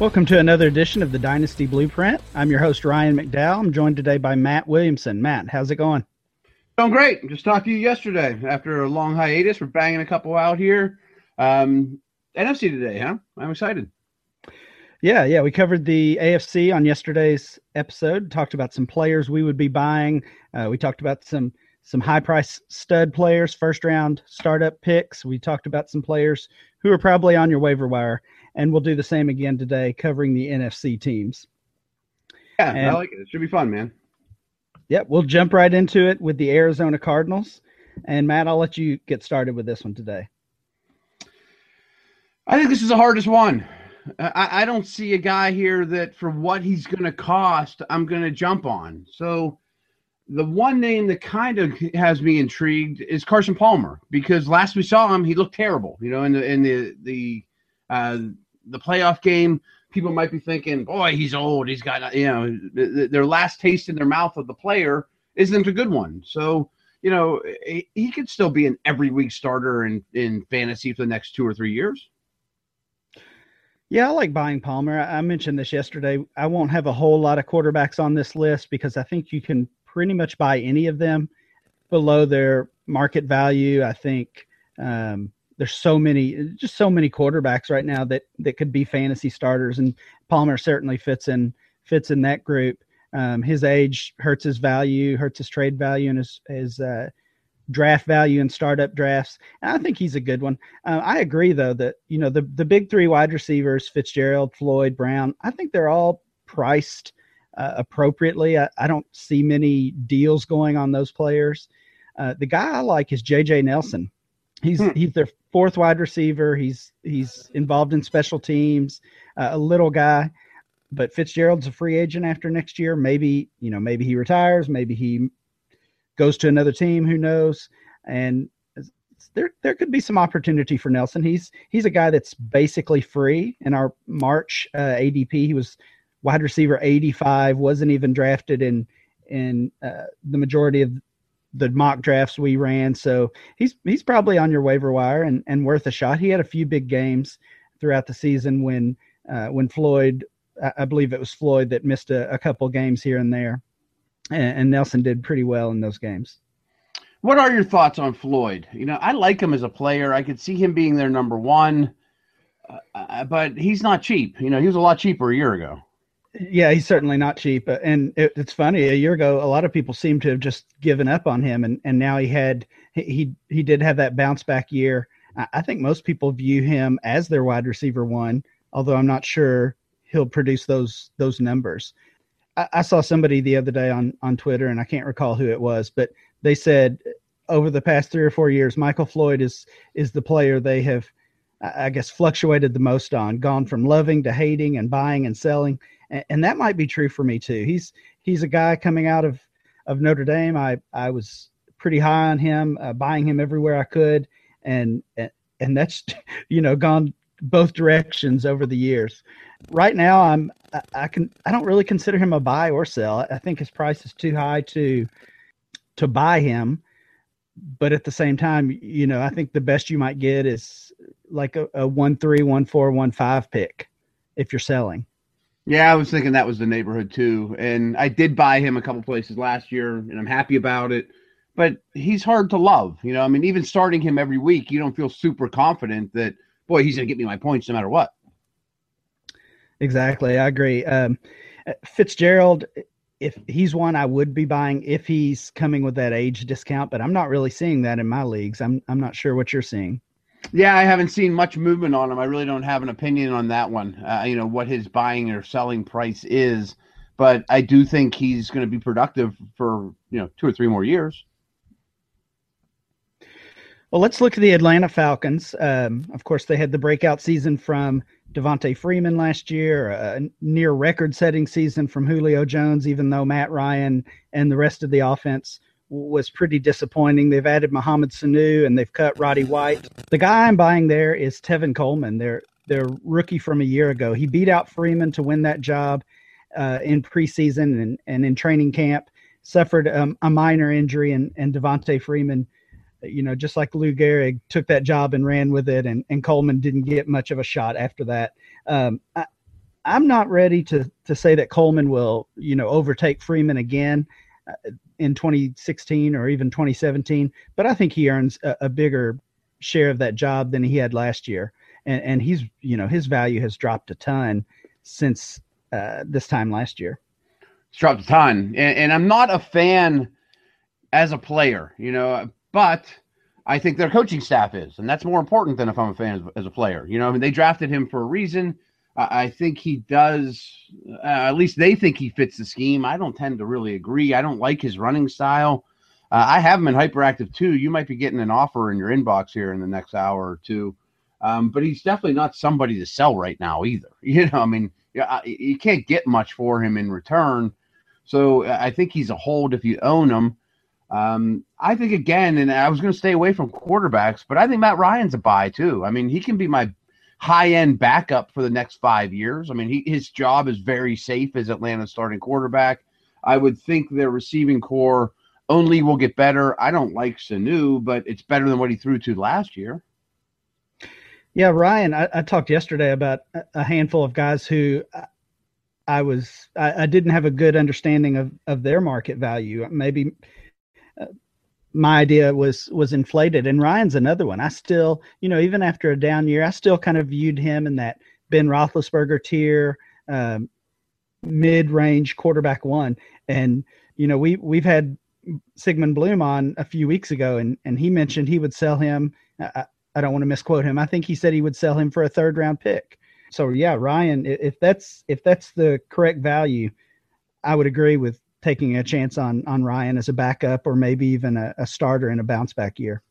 Welcome to another edition of the Dynasty Blueprint. I'm your host, Ryan McDowell. I'm joined today by Matt Williamson. Matt, how's it going? Doing great. Just talked to you yesterday after a long hiatus. We're banging a couple out here. Um, NFC today, huh? I'm excited. Yeah, yeah. We covered the AFC on yesterday's episode. Talked about some players we would be buying. Uh, we talked about some some high price stud players, first round startup picks. We talked about some players who are probably on your waiver wire, and we'll do the same again today, covering the NFC teams. Yeah, and, I like it. It should be fun, man. Yep, we'll jump right into it with the Arizona Cardinals. And Matt, I'll let you get started with this one today. I think this is the hardest one. I, I don't see a guy here that for what he's going to cost, I'm going to jump on. So the one name that kind of has me intrigued is Carson Palmer because last we saw him, he looked terrible. You know, in the in the the uh, the playoff game, people might be thinking, boy, he's old. He's got, you know, th- their last taste in their mouth of the player isn't a good one. So, you know, he, he could still be an every week starter in, in fantasy for the next two or three years. Yeah, I like buying Palmer. I mentioned this yesterday. I won't have a whole lot of quarterbacks on this list because I think you can pretty much buy any of them below their market value. I think um, there's so many just so many quarterbacks right now that that could be fantasy starters and Palmer certainly fits in fits in that group. Um, his age hurts his value, hurts his trade value and his his uh, draft value in startup drafts. And I think he's a good one. Uh, I agree though that you know the the big three wide receivers Fitzgerald, Floyd, Brown. I think they're all priced uh, appropriately. I, I, don't see many deals going on those players. Uh, the guy I like is J.J. Nelson. He's hmm. he's their fourth wide receiver. He's he's involved in special teams. Uh, a little guy, but Fitzgerald's a free agent after next year. Maybe you know maybe he retires. Maybe he goes to another team. Who knows? And there there could be some opportunity for Nelson. He's he's a guy that's basically free. In our March uh, ADP, he was wide receiver 85. wasn't even drafted in in uh, the majority of the mock drafts we ran. So he's he's probably on your waiver wire and, and worth a shot. He had a few big games throughout the season when uh, when Floyd, I believe it was Floyd that missed a, a couple games here and there, and, and, Nelson did pretty well in those games. What are your thoughts on Floyd? You know, I like him as a player. I could see him being their number one, uh, uh but he's not cheap. You know, he was a lot cheaper a year ago. Yeah, he's certainly not cheap. Uh, and it, it's funny. A year ago, a lot of people seemed to have just given up on him, and and now he had he he did have that bounce back year. I think most people view him as their wide receiver one, although I'm not sure he'll produce those those numbers. I, I saw somebody the other day on on Twitter, and I can't recall who it was, but they said over the past three or four years, Michael Floyd is is the player they have, I guess, fluctuated the most on, gone from loving to hating and buying and selling and, and that might be true for me too. He's he's a guy coming out of of Notre Dame. I I was pretty high on him, uh, buying him everywhere I could, and and that's you know gone both directions over the years. Right now, I'm I, I can I don't really consider him a buy or sell. I think his price is too high to to buy him, but at the same time, you know, I think the best you might get is like a, a one three, one four, one five pick if you're selling. Yeah, I was thinking that was the neighborhood too. And I did buy him a couple places last year and I'm happy about it. But he's hard to love. You know, I mean, even starting him every week, you don't feel super confident that, boy, he's going to get me my points no matter what. Exactly. I agree. Um, Fitzgerald, if he's one I would be buying if he's coming with that age discount, but I'm not really seeing that in my leagues. I'm I'm not sure what you're seeing. Yeah, I haven't seen much movement on him. I really don't have an opinion on that one. Uh, you know what his buying or selling price is, but I do think he's going to be productive for you know two or three more years. Well, let's look at the Atlanta Falcons. Um, of course, they had the breakout season from Devonta Freeman last year, a near record-setting season from Julio Jones. Even though Matt Ryan and the rest of the offense was pretty disappointing. They've added Mohamed Sanu and they've cut Roddy White. The guy I'm buying there is Tevin Coleman. Their their rookie from a year ago. He beat out Freeman to win that job uh, in preseason and, and in training camp. Suffered um, a minor injury, and and Devonta Freeman you know, just like Lou Gehrig took that job and ran with it, and, and Coleman didn't get much of a shot after that. Um, I, I'm not ready to to say that Coleman will, you know, overtake Freeman again uh, in 2016 or even 2017, but I think he earns a, a bigger share of that job than he had last year, and and he's, you know, his value has dropped a ton since uh, this time last year. It's dropped a ton, and, and I'm not a fan as a player, you know, but I think their coaching staff is, and that's more important than if I'm a fan as, as a player. You know, I mean, they drafted him for a reason. I, think he does. Uh, at least they think he fits the scheme. I don't tend to really agree. I don't like his running style. Uh, I have him in hyperactive too. You might be getting an offer in your inbox here in the next hour or two. Um, but he's definitely not somebody to sell right now either. You know, I mean, you can't get much for him in return. So I think he's a hold if you own him. Um, I think again, and I was going to stay away from quarterbacks, but I think Matt Ryan's a buy too. I mean, he can be my high end backup for the next five years. I mean, he, his job is very safe as Atlanta's starting quarterback. I would think their receiving core only will get better. I don't like Sanu, but it's better than what he threw to last year. Yeah, Ryan, I, I talked yesterday about a handful of guys who I was I, I, didn't have a good understanding of of their market value. Maybe uh, my idea was was inflated. And Ryan's another one. I still, you know, even after a down year, I still kind of viewed him in that Ben Roethlisberger tier, um, mid range quarterback one. And you know, we we've had Sigmund Bloom on a few weeks ago, and and he mentioned he would sell him. I, I don't want to misquote him. I think he said he would sell him for a third round pick. So yeah, Ryan, if that's if that's the correct value, I would agree with taking a chance on on Ryan as a backup or maybe even a, a starter in a bounce back year.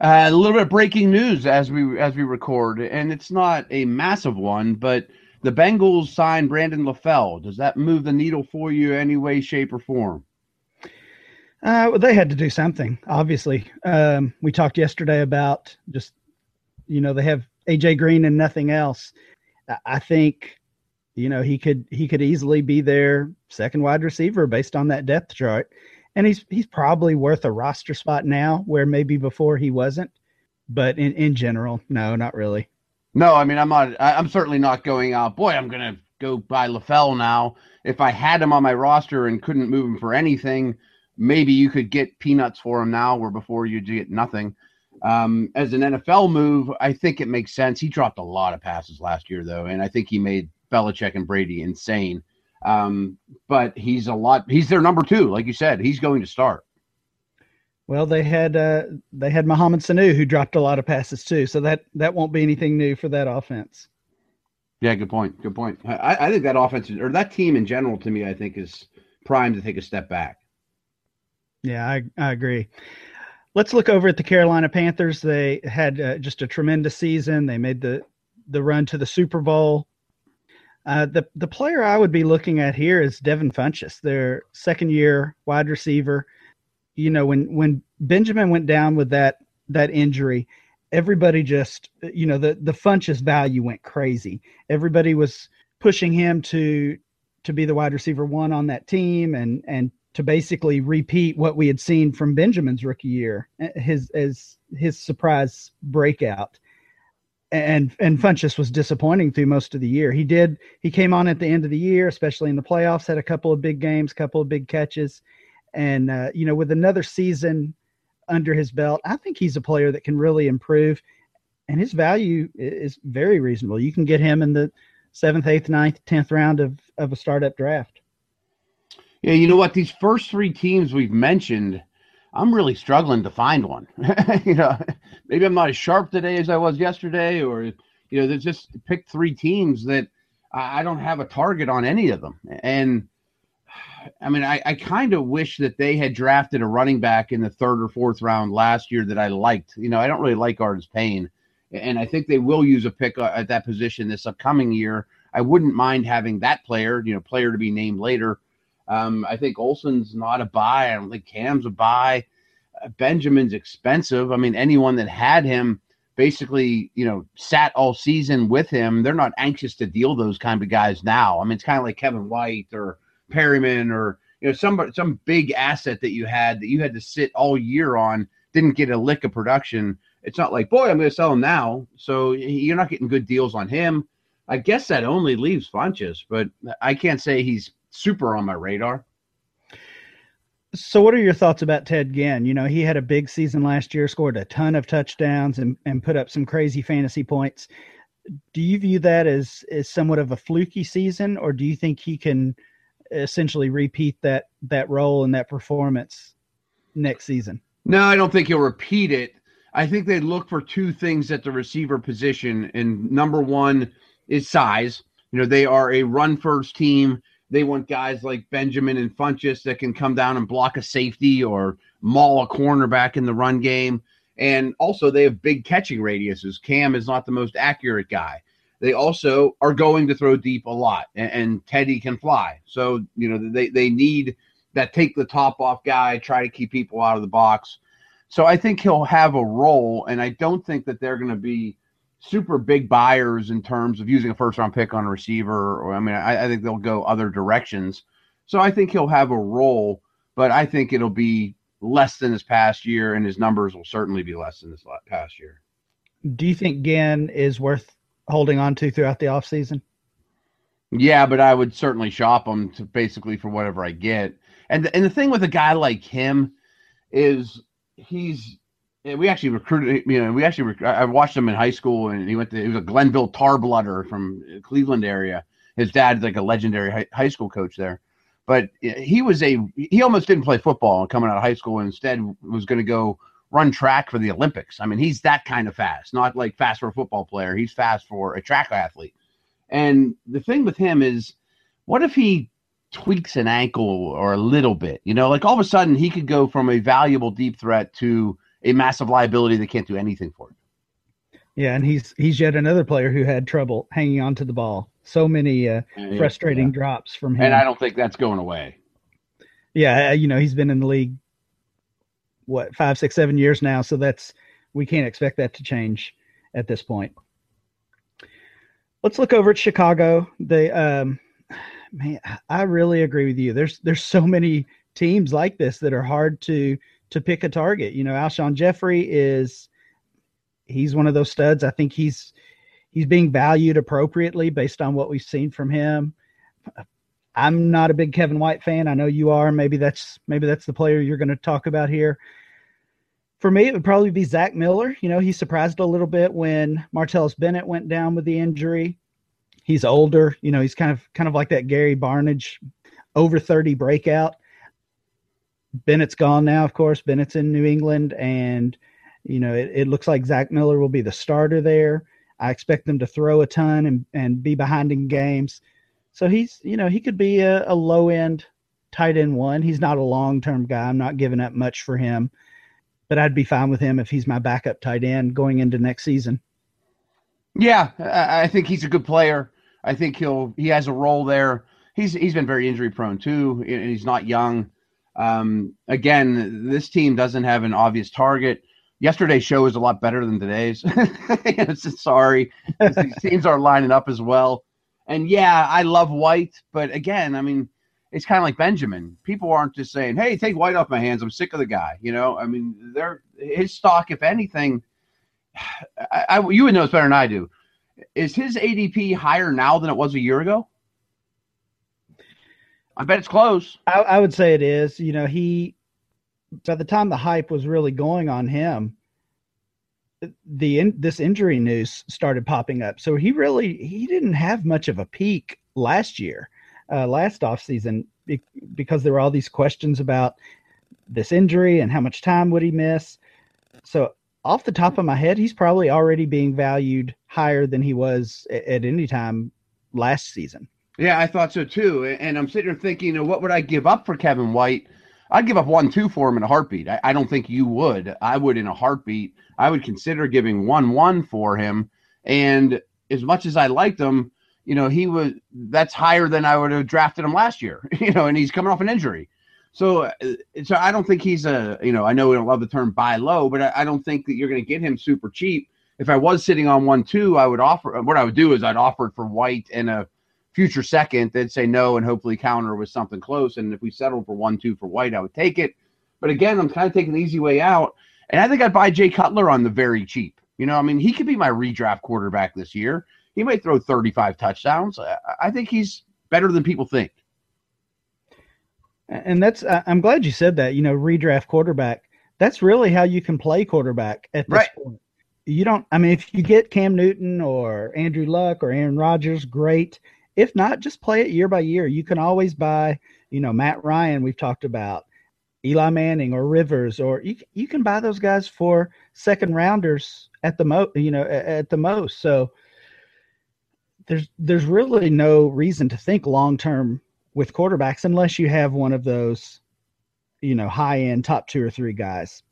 Uh, a little bit of breaking news as we as we record, and it's not a massive one, but the Bengals signed Brandon LaFell. Does that move the needle for you any way, shape, or form? Uh, well, they had to do something. Obviously, um, we talked yesterday about just you know they have AJ Green and nothing else. I think you know he could he could easily be their second wide receiver based on that depth chart. And he's he's probably worth a roster spot now where maybe before he wasn't but in in general no not really. No i mean i'm not i'm certainly not going out boy i'm gonna go buy lafell now. If i had him on my roster and couldn't move him for anything maybe you could get peanuts for him now where before you get nothing. Um, as an nfl move i think it makes sense. He dropped a lot of passes last year though and i think he made Belichick and Brady insane. Um, but he's a lot. He's their number two, like you said. He's going to start. Well, they had uh, they had Mohamed Sanu who dropped a lot of passes too, so that that won't be anything new for that offense. Yeah, good point. Good point. I, I think that offense or that team in general, to me, I think is primed to take a step back. Yeah, I I agree. Let's look over at the Carolina Panthers. They had uh, just a tremendous season. They made the the run to the Super Bowl. Uh, the the player I would be looking at here is Devin Funchess, their second year wide receiver. You know, when when Benjamin went down with that that injury, everybody just you know the the Funchess value went crazy. Everybody was pushing him to to be the wide receiver one on that team and and to basically repeat what we had seen from Benjamin's rookie year, his as his surprise breakout and and Funchess was disappointing through most of the year. He did he came on at the end of the year, especially in the playoffs, had a couple of big games, couple of big catches, and uh, you know with another season under his belt, I think he's a player that can really improve, and his value is very reasonable. You can get him in the seventh, eighth, ninth, tenth round of of a startup draft. Yeah, you know what? These first three teams we've mentioned I'm really struggling to find one. you know, maybe I'm not as sharp today as I was yesterday, or you know, there's just pick three teams that I don't have a target on any of them. And I mean, I, I kind of wish that they had drafted a running back in the third or fourth round last year that I liked. You know, I don't really like Artis Payne, and I think they will use a pick uh, at that position this upcoming year. I wouldn't mind having that player, you know, player to be named later um, I think Olson's not a buy. I don't think Cam's a buy. Uh, Benjamin's expensive. I mean, anyone that had him basically, you know, sat all season with him, they're not anxious to deal those kind of guys now. I mean, it's kind of like Kevin White or Perriman or you know some some big asset that you had that you had to sit all year on didn't get a lick of production. It's not like, boy, I'm going to sell him now. So you're not getting good deals on him. I guess that only leaves Funchess, but I can't say he's super on my radar. So, what are your thoughts about Ted Ginn? You know, he had a big season last year, scored a ton of touchdowns, and, and put up some crazy fantasy points. Do you view that as, as somewhat of a fluky season, or do you think he can essentially repeat that that role and that performance next season? No, I don't think he'll repeat it. I think they look for two things at the receiver position, and number one is size. You know, they are a run first team. They want guys like Benjamin and Funchess that can come down and block a safety or maul a cornerback in the run game. And also, they have big catching radiuses. Cam is not the most accurate guy. They also are going to throw deep a lot, and, and Teddy can fly. So, you know, they, they need that take the top off guy, try to keep people out of the box. So I think he'll have a role, and I don't think that they're going to be super big buyers in terms of using a first round pick on a receiver. Or I mean, I, I think they'll go other directions. So I think he'll have a role, but I think it'll be less than this past year, and his numbers will certainly be less than this past year. Do you think Ginn is worth holding on to throughout the offseason? Yeah, but I would certainly shop him to basically for whatever I get. And and the thing with a guy like him is he's we actually recruited you know we actually rec- I watched him in high school and he went to he was a Glenville Tarblooder from Cleveland area. His dad's like a legendary high, high school coach there. But he was a he almost didn't play football coming out of high school and instead was going to go run track for the Olympics. I mean, he's that kind of fast, not like fast for a football player. He's fast for a track athlete. And the thing with him is, what if he tweaks an ankle or a little bit? You know, like all of a sudden he could go from a valuable deep threat to a massive liability that can't do anything for him. Yeah, and he's he's yet another player who had trouble hanging on to the ball. So many uh, frustrating yeah. drops from him. And I don't think that's going away. Yeah, uh, you know, he's been in the league what five, six, seven years now, so that's we can't expect that to change at this point. Let's look over at Chicago. They um man, I really agree with you. There's there's so many teams like this that are hard to to pick a target. You know, Alshon Jeffery is he's one of those studs. I think he's he's being valued appropriately based on what we've seen from him. I'm not a big Kevin White fan. I know you are. Maybe that's maybe that's the player you're going to talk about here. For me, it would probably be Zach Miller. You know, he surprised a little bit when Martellus Bennett went down with the injury. He's older. You know, he's kind of kind of like that Gary Barnidge over 30 breakout. Bennett's gone now, of course. Bennett's in New England, and you know it, it looks like Zach Miller will be the starter there. I expect them to throw a ton and, and be behind in games. So he's, you know, he could be a, a low end tight end one. He's not a long term guy. I'm not giving up much for him, but I'd be fine with him if he's my backup tight end going into next season. Yeah, I think he's a good player. I think he'll he has a role there. He's he's been very injury prone too, and he's not young. Um, again, this team doesn't have an obvious target. Yesterday's show is a lot better than today's. Sorry, these teams are lining up as well. And yeah, I love White, but again, I mean, it's kind of like Benjamin. People aren't just saying, "Hey, take White off my hands. I'm sick of the guy." You know, I mean, they're his stock, if anything, I, I, you would know it's better than I do. Is his ADP higher now than it was a year ago? I bet it's close. I, I would say it is. You know, he by the time the hype was really going on him, the in, this injury news started popping up. So he really he didn't have much of a peak last year, uh, last off season, be, because there were all these questions about this injury and how much time would he miss. So off the top of my head, he's probably already being valued higher than he was at, at any time last season. Yeah, I thought so too. And I'm sitting here thinking, you know, what would I give up for Kevin White? I'd give up one two for him in a heartbeat. I, I, don't think you would. I would in a heartbeat. I would consider giving one one for him. And as much as I liked him, you know, he was that's higher than I would have drafted him last year. You know, and he's coming off an injury. So, uh, so I don't think he's a. You know, I know we don't love the term buy low, but I, I don't think that you're going to get him super cheap. If I was sitting on one two, I would offer. What I would do is I'd offer it for White and a future second, they'd say no and hopefully counter with something close. And if we settled for one two for White, I would take it. But again, I'm kind of taking the easy way out. And I think I'd buy Jay Cutler on the very cheap. You know, I mean, he could be my redraft quarterback this year. He might throw 35 touchdowns. I think he's better than people think. And that's, I'm glad you said that, you know, redraft quarterback. That's really how you can play quarterback at this right. point. You don't, I mean, if you get Cam Newton or Andrew Luck or Aaron Rodgers, great. If not, just play it year by year. You can always buy, you know, Matt Ryan, we've talked about, Eli Manning or Rivers, or you you can buy those guys for second rounders at the most, you know, at the most. So there's there's really no reason to think long term with quarterbacks unless you have one of those, you know, high end top two or three guys.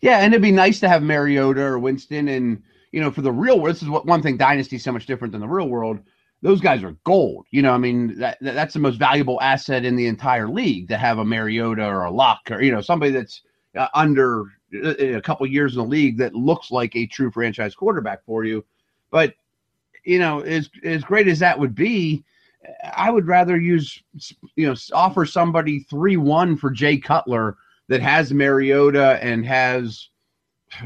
Yeah, and it'd be nice to have Mariota or Winston, and you know, for the real world, this is what one thing Dynasty is so much different than the real world those guys are gold. You know, I mean, that, that's the most valuable asset in the entire league to have a Mariota or a Luck or, you know, somebody that's uh, under uh, a couple years in the league that looks like a true franchise quarterback for you. But, you know, as, as great as that would be, I would rather use, you know, offer somebody 3 1 for Jay Cutler that has Mariota and has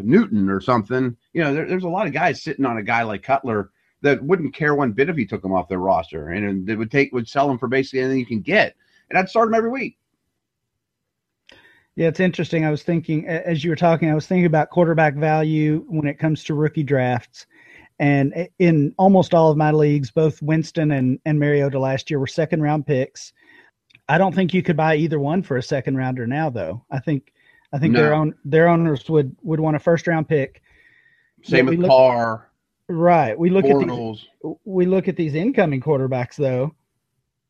Newton or something. You know, there, there's a lot of guys sitting on a guy like Cutler that wouldn't care one bit if he took him off their roster, and they would take would sell him for basically anything you can get, and I'd start him every week. Yeah, it's interesting. I was thinking as you were talking, I was thinking about quarterback value when it comes to rookie drafts. And in almost all of my leagues, both Winston and, and Mariota last year were second round picks. I don't think you could buy either one for a second rounder now, though. I think I think no. their own their owners would would want a first round pick. Same with Luck, Carr. Right. We look at these, we look at these incoming quarterbacks though,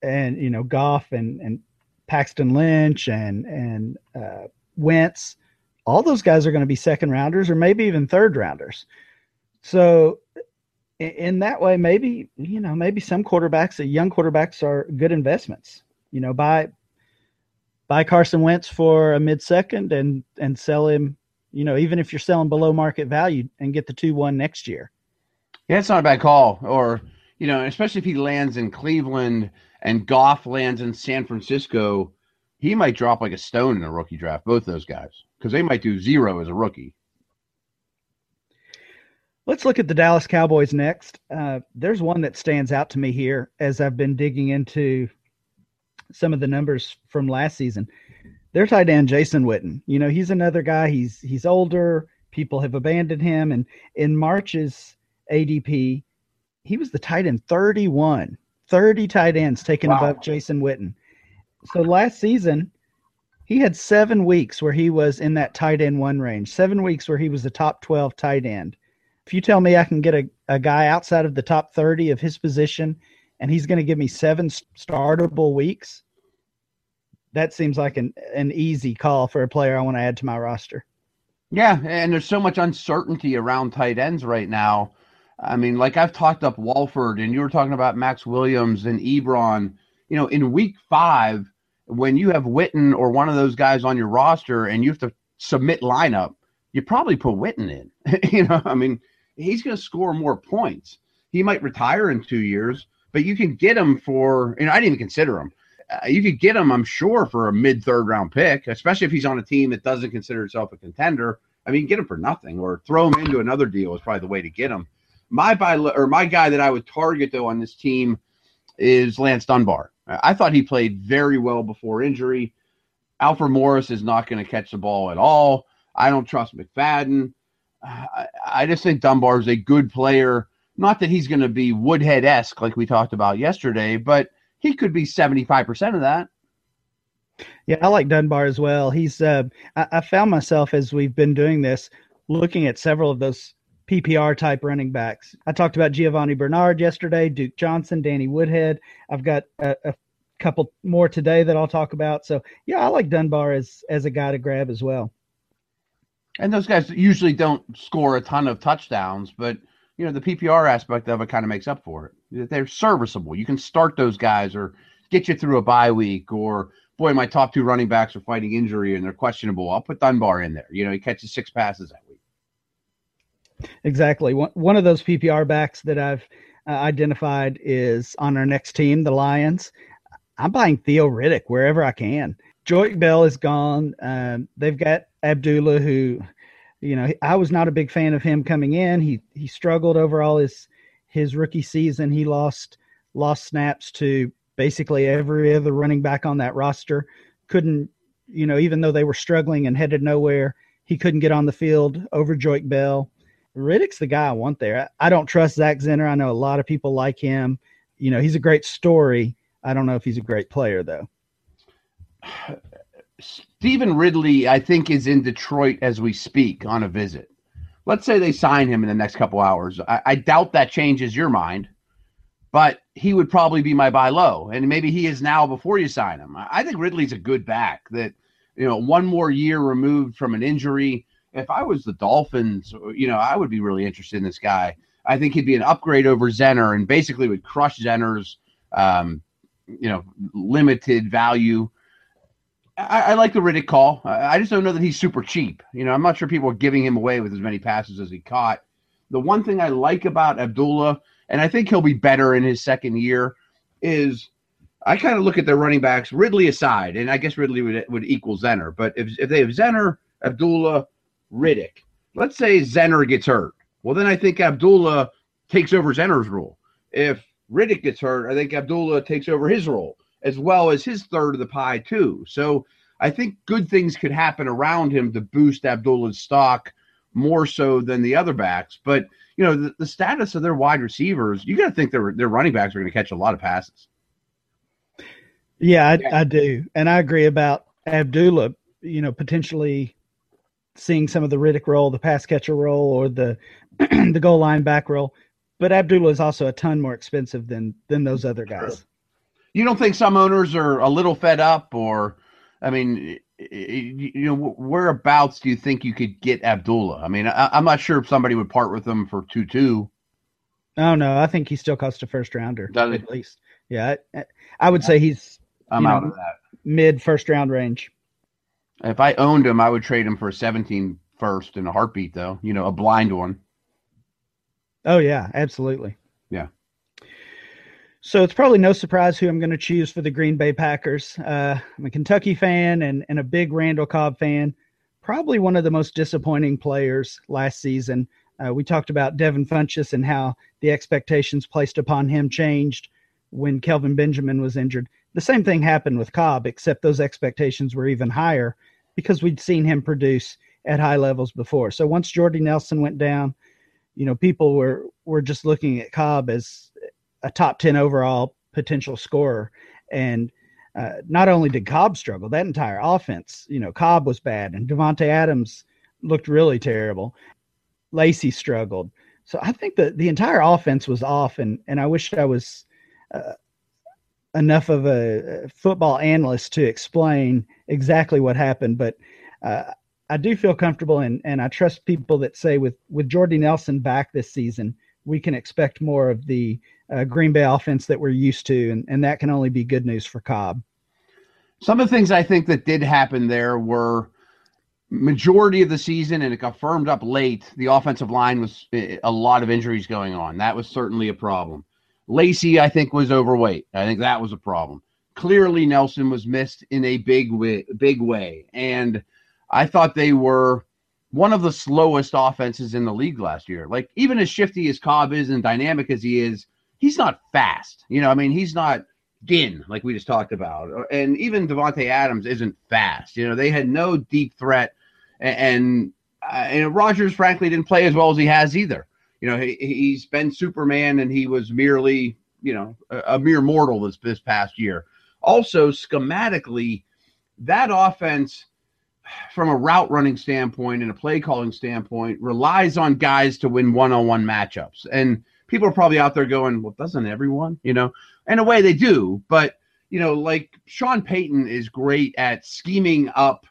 and you know Goff and and Paxton Lynch and and uh, Wentz, all those guys are going to be second rounders or maybe even third rounders. So in, in that way, maybe you know maybe some quarterbacks, young quarterbacks, are good investments. You know, buy buy Carson Wentz for a mid second and and sell him. You know, even if you're selling below market value and get the two one next year. Yeah, it's not a bad call. Or, you know, especially if he lands in Cleveland and Goff lands in San Francisco, he might drop like a stone in a rookie draft, both those guys, because they might do zero as a rookie. Let's look at the Dallas Cowboys next. Uh, there's one that stands out to me here as I've been digging into some of the numbers from last season. Their tight end Jason Witten. You know, he's another guy. He's he's older. People have abandoned him, and in March's ADP, he was the tight end 31, 30 tight ends taken wow. above Jason Witten. So last season, he had seven weeks where he was in that tight end one range, seven weeks where he was the top 12 tight end. If you tell me I can get a, a guy outside of the top 30 of his position and he's going to give me seven startable weeks, that seems like an, an easy call for a player I want to add to my roster. Yeah, and there's so much uncertainty around tight ends right now. I mean, like I've talked up Walford, and you were talking about Maxx Williams and Ebron. You know, in week five, when you have Witten or one of those guys on your roster and you have to submit lineup, you probably put Witten in. you know, I mean, he's going to score more points. He might retire in two years, but you can get him for, you know, I didn't even consider him. Uh, you could get him, I'm sure, for a mid third round pick, especially if he's on a team that doesn't consider itself a contender. I mean, get him for nothing or throw him into another deal is probably the way to get him. My buy or my guy that I would target though on this team is Lance Dunbar. I thought he played very well before injury. Alfred Morris is not going to catch the ball at all. I don't trust McFadden. I, I just think Dunbar is a good player. Not that he's going to be Woodhead esque like we talked about yesterday, but he could be 75% of that. Yeah, I like Dunbar as well. He's uh, I, I, found myself as we've been doing this, looking at several of those PPR type running backs. I talked about Giovani Bernard yesterday, Duke Johnson, Danny Woodhead. I've got a, a couple more today that I'll talk about. So yeah, I like Dunbar as as a guy to grab as well. And those guys usually don't score a ton of touchdowns, but you know the PPR aspect of it kind of makes up for it. They're serviceable. You can start those guys or get you through a bye week. Or boy, my top two running backs are fighting injury and they're questionable. I'll put Dunbar in there. You know, he catches six passes Exactly. One, one of those PPR backs that I've uh, identified is on our next team, the Lions. I'm buying Theo Riddick wherever I can. Joique Bell is gone. Um, they've got Abdullah, who You know, I was not a big fan of him coming in. He he struggled overall his his rookie season. He lost lost snaps to basically every other running back on that roster. Couldn't, you know, even though they were struggling and headed nowhere, he couldn't get on the field over Joique Bell. Riddick's the guy I want there. I don't trust Zach Zenner. I know a lot of people like him. You know, he's a great story. I don't know if he's a great player though. Stevan Ridley, I think, is in Detroit as we speak on a visit. Let's say they sign him in the next couple hours. I, I doubt that changes your mind, but he would probably be my buy low, and maybe he is now before you sign him. I think Ridley's a good back. That you know, one more year removed from an injury. If I was the Dolphins, you know, I would be really interested in this guy. I think he'd be an upgrade over Zenner, and basically would crush Zenner's, um, you know, limited value I, I, like the Riddick call. I, I, just don't know that he's super cheap. You know, I'm not sure people are giving him away with as many passes as he caught. The one thing I like about Abdullah, and I think he'll be better in his second year, is I kind of look at their running backs, Ridley aside, and I guess Ridley would, would equal Zenner. But if, if they have Zenner, Abdullah, Riddick, let's say Zenner gets hurt. Well, then I think Abdullah takes over Zenner's role. If Riddick gets hurt, I think Abdullah takes over his role as well as his third of the pie too. So I think good things could happen around him to boost Abdullah's stock more so than the other backs. But you know the, the status of their wide receivers, you got to think their their running backs are going to catch a lot of passes. Yeah, I, I do, and I agree about Abdullah. You know, potentially seeing some of the Riddick role, the pass catcher role, or the the goal line back role. But Abdullah is also a ton more expensive than than those other guys. You don't think some owners are a little fed up or i mean you know whereabouts do you think you could get abdullah? I mean I, am not sure if somebody would part with him for 2-2 oh no i think he still costs a first rounder at least. Yeah I, I would say he's i'm out know, of that. mid first round range if i owned him i would trade him for a 17 first in a heartbeat though you know a blind one oh yeah absolutely yeah so it's probably no surprise who I'm going to choose for the Green Bay Packers. Uh, I'm a Kentucky fan and, and a big Randall Cobb fan. Probably one of the most disappointing players last season. Uh, we talked about Devin Funchess and how the expectations placed upon him changed when Kelvin Benjamin was injured. The same thing happened with Cobb, except those expectations were even higher because we'd seen him produce at high levels before. So once Jordy Nelson went down, you know, people were were just looking at Cobb as a top 10 overall potential scorer. And uh, not only did Cobb struggle, that entire offense, you know, Cobb was bad and Davante Adams looked really terrible. Lacy struggled. So I think that the entire offense was off, and, and I wish I was uh, enough of a football analyst to explain exactly what happened. But uh, I do feel comfortable, and, and I trust people that say with, with Jordy Nelson back this season, we can expect more of the uh, Green Bay offense that we're used to, and, and that can only be good news for Cobb. Some of the things I think that did happen there were majority of the season, and it got firmed up late. The offensive line was eh, a lot of injuries going on. That was certainly a problem. Lacy, I think, was overweight. I think that was a problem. Clearly, Nelson was missed in a big way, big way, and I thought they were one of the slowest offenses in the league last year. Like even as shifty as Cobb is and dynamic as he is, he's not fast. You know, I mean, he's not Ginn like we just talked about, and even Davante Adams isn't fast. You know, they had no deep threat, and and, uh, and Rodgers frankly didn't play as well as he has either. You know, he, he's been Superman, and he was merely you know a, a mere mortal this this past year. Also, schematically, that offense from a route running standpoint and a play calling standpoint relies on guys to win one-on-one matchups and people are probably out there going, well, doesn't everyone? You know, in a way they do, but you know, like Sean Payton is great at scheming up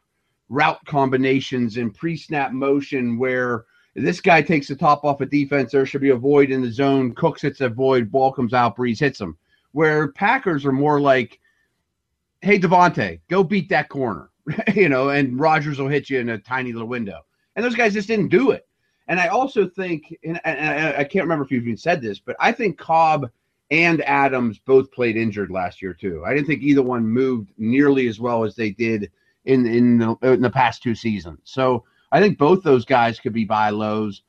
route combinations and pre-snap motion where this guy takes the top off a defense, there should be a void in the zone. Cooks hits a void, ball comes out, Brees hits him. Where Packers are more like, hey Davante, go beat that corner, you know, and Rodgers will hit you in a tiny little window. And those guys just didn't do it. And I also think, and I, can't remember if you've even said this, but I think Cobb and Adams both played injured last year too. I didn't think either one moved nearly as well as they did in in the, in the past two seasons. So I think both those guys could be buy lows.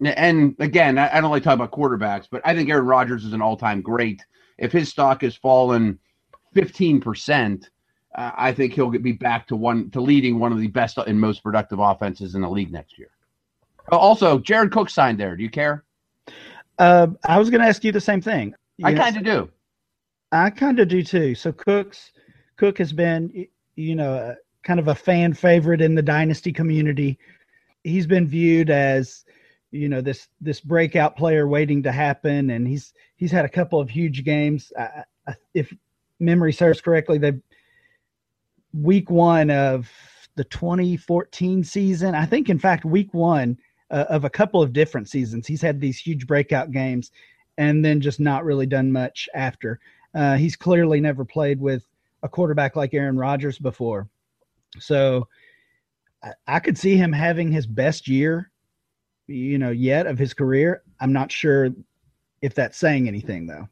And again, I don't like talking about quarterbacks, but I think Aaron Rodgers is an all-time great. If his stock has fallen 15%, uh, I think he'll be back to one to leading one of the best and most productive offenses in the league next year. Also, Jared Cook signed there. Do you care? Uh, I was going to ask you the same thing. I kind of do. I kind of do too. So Cook's Cook has been, you know, kind of a fan favorite in the dynasty community. He's been viewed as, you know, this this breakout player waiting to happen, and he's he's had a couple of huge games. I, I, if memory serves correctly, they week one of the 2014 season. I think, in fact, week one uh, of a couple of different seasons, he's had these huge breakout games, and then just not really done much after. Uh, he's clearly never played with a quarterback like Aaron Rodgers before. So I, I could see him having his best year, you know, yet of his career. I'm not sure if that's saying anything though.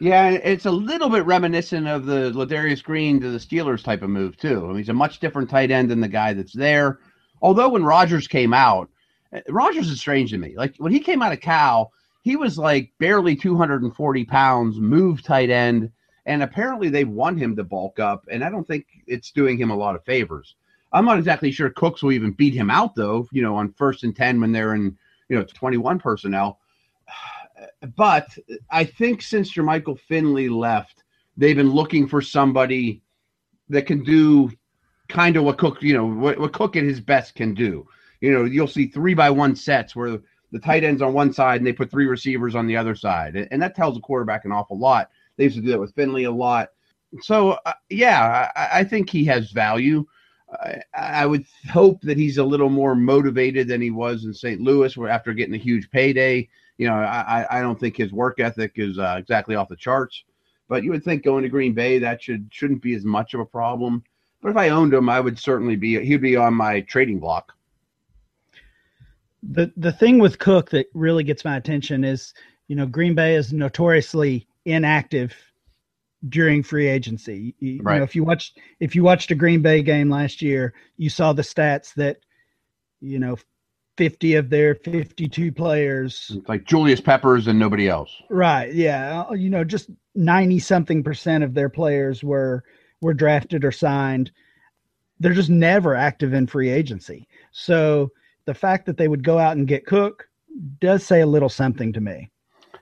Yeah, it's a little bit reminiscent of the Ladarius Green to the Steelers type of move too. I mean, he's a much different tight end than the guy that's there. Although when Rodgers came out, eh, Rodgers is strange to me. Like when he came out of Cal, he was like barely 240 pounds, move tight end, and apparently they want him to bulk up, and I don't think it's doing him a lot of favors. I'm not exactly sure Cooks will even beat him out though, you know, on first and 10 when they're in, you know, 21 personnel. But I think since Jermichael Finley left, they've been looking for somebody that can do kind of what Cook, you know, what, what Cook at his best can do. You know, you'll see three by one sets where the tight ends on one side and they put three receivers on the other side. And that tells a quarterback an awful lot. They used to do that with Finley a lot. So, uh, yeah, I, I, think he has value. I, I, would hope that he's a little more motivated than he was in St. Louis, where after getting a huge payday, you know, I, I don't think his work ethic is uh, exactly off the charts. But you would think going to Green Bay that should shouldn't be as much of a problem. But if I owned him, I would certainly be he'd be on my trading block the the thing with Cook that really gets my attention is, you know, Green Bay is notoriously inactive during free agency. You, right. you know, if you watched if you watched a Green Bay game last year, you saw the stats that, you know, 50 of their 52 players it's like Julius Peppers and nobody else. Right. Yeah, uh, you know, just 90 something percent of their players were were drafted or signed. They're just never active in free agency. So, the fact that they would go out and get Cook does say a little something to me.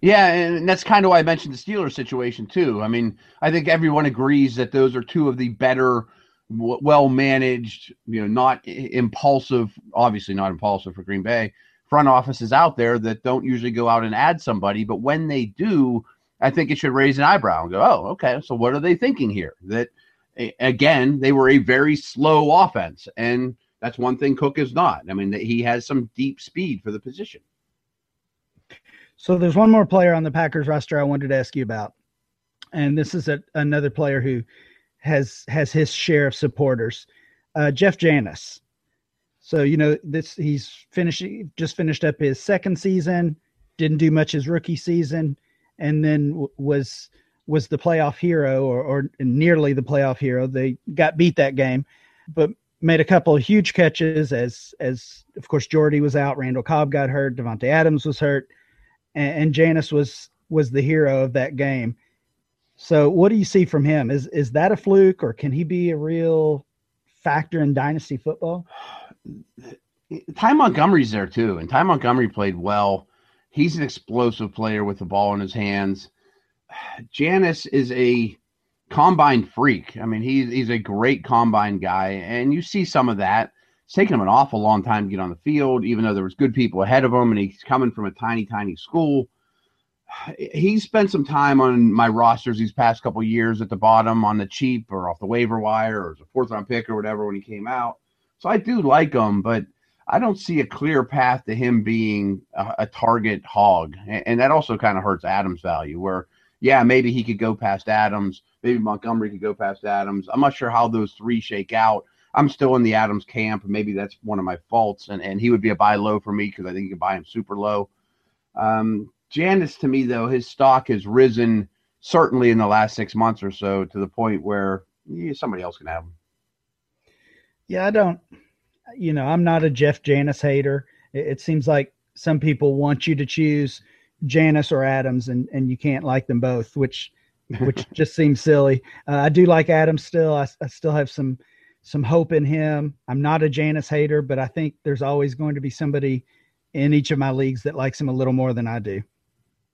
Yeah, and that's kind of why I mentioned the Steelers situation too. I mean, I think everyone agrees that those are two of the better, well managed, you know, not impulsive, obviously not impulsive for Green Bay front offices out there that don't usually go out and add somebody, but when they do, I think it should raise an eyebrow and go, "Oh, okay, so what are they thinking here?" That again, they were a very slow offense and that's one thing Cook is not. I mean, he has some deep speed for the position. So there's one more player on the Packers roster I wanted to ask you about, and this is a, another player who has has his share of supporters, uh, Jeff Janis. So you know this he's finishing just finished up his second season, didn't do much his rookie season, and then w- was was the playoff hero or, or nearly the playoff hero. They got beat that game, but made a couple of huge catches as as of course Jordy was out, Randall Cobb got hurt, Davante Adams was hurt, and, and Janis was was the hero of that game. So what do you see from him? Is is that a fluke or can he be a real factor in dynasty football? Ty Montgomery's there too, and Ty Montgomery played well. He's an explosive player with the ball in his hands. Janis is a combine freak. I mean, he's he's a great combine guy, and you see some of that. It's taken him an awful long time to get on the field, even though there was good people ahead of him, and he's coming from a tiny, tiny school. He spent some time on my rosters these past couple years at the bottom on the cheap or off the waiver wire or as a fourth round pick or whatever when he came out. So I do like him, but I don't see a clear path to him being a, a target hog, and, and that also kind of hurts Adams' value. Where yeah, maybe he could go past Adams. Maybe Montgomery could go past Adams. I'm not sure how those three shake out. I'm still in the Adams camp. Maybe that's one of my faults, and, and he would be a buy low for me because I think you can buy him super low. Um, Janis, to me, though, his stock has risen certainly in the last six months or so to the point where yeah, somebody else can have him. Yeah, I don't. you know, I'm not a Jeff Janis hater. It, it seems like some people want you to choose Janis or Adams, and and you can't like them both, which which just seems silly. Uh, I do like Adams still. I, I still have some some hope in him. I'm not a Janis hater, but I think there's always going to be somebody in each of my leagues that likes him a little more than I do.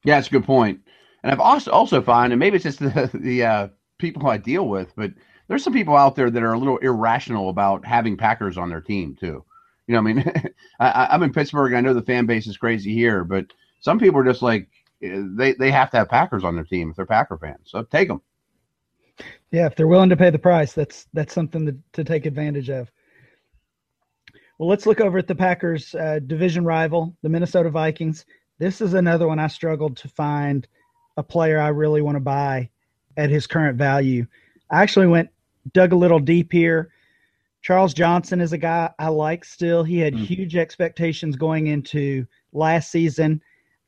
Yeah, that's a good point. And I've also also found, and maybe it's just the the uh, people I deal with, but there's some people out there that are a little irrational about having Packers on their team too. You know, I mean, I, I'm in Pittsburgh. I know the fan base is crazy here, but some people are just like eh, they they have to have Packers on their team if they're Packer fans. So take them. Yeah, if they're willing to pay the price, that's that's something to, to take advantage of. Well, let's look over at the Packers' uh, division rival, the Minnesota Vikings. This is another one I struggled to find a player I really want to buy at his current value. I actually went dug a little deep here. Charles Johnson is a guy I like still. He had mm. huge expectations going into last season.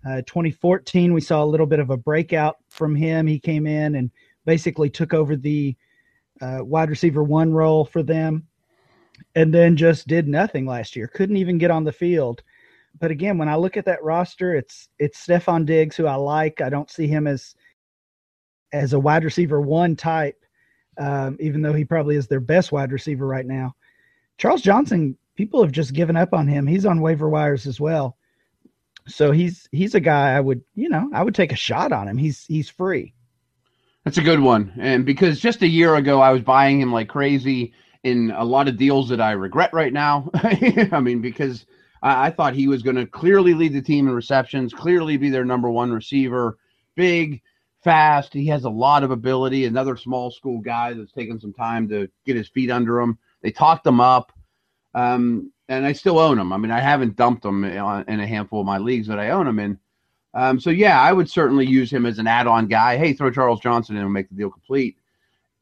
Uh, 2014, we saw a little bit of a breakout from him. He came in and basically took over the uh, wide receiver one role for them and then just did nothing last year. Couldn't even get on the field. But again, when I look at that roster, it's it's Stefon Diggs who I like. I don't see him as as a wide receiver one type, um, even though he probably is their best wide receiver right now. Charles Johnson, people have just given up on him. He's on waiver wires as well. So he's he's a guy I would, you know, I would take a shot on him. He's he's free. That's a good one. And because just a year ago I was buying him like crazy in a lot of deals that I regret right now. I mean, because I, I thought he was going to clearly lead the team in receptions, clearly be their number one receiver, big, fast. He has a lot of ability. Another small school guy that's taken some time to get his feet under him. They talked him up. Um, and I still own him. I mean, I haven't dumped him in a handful of my leagues that I own him in. Um, so yeah, I would certainly use him as an add-on guy. Hey, throw Charles Johnson in and make the deal complete.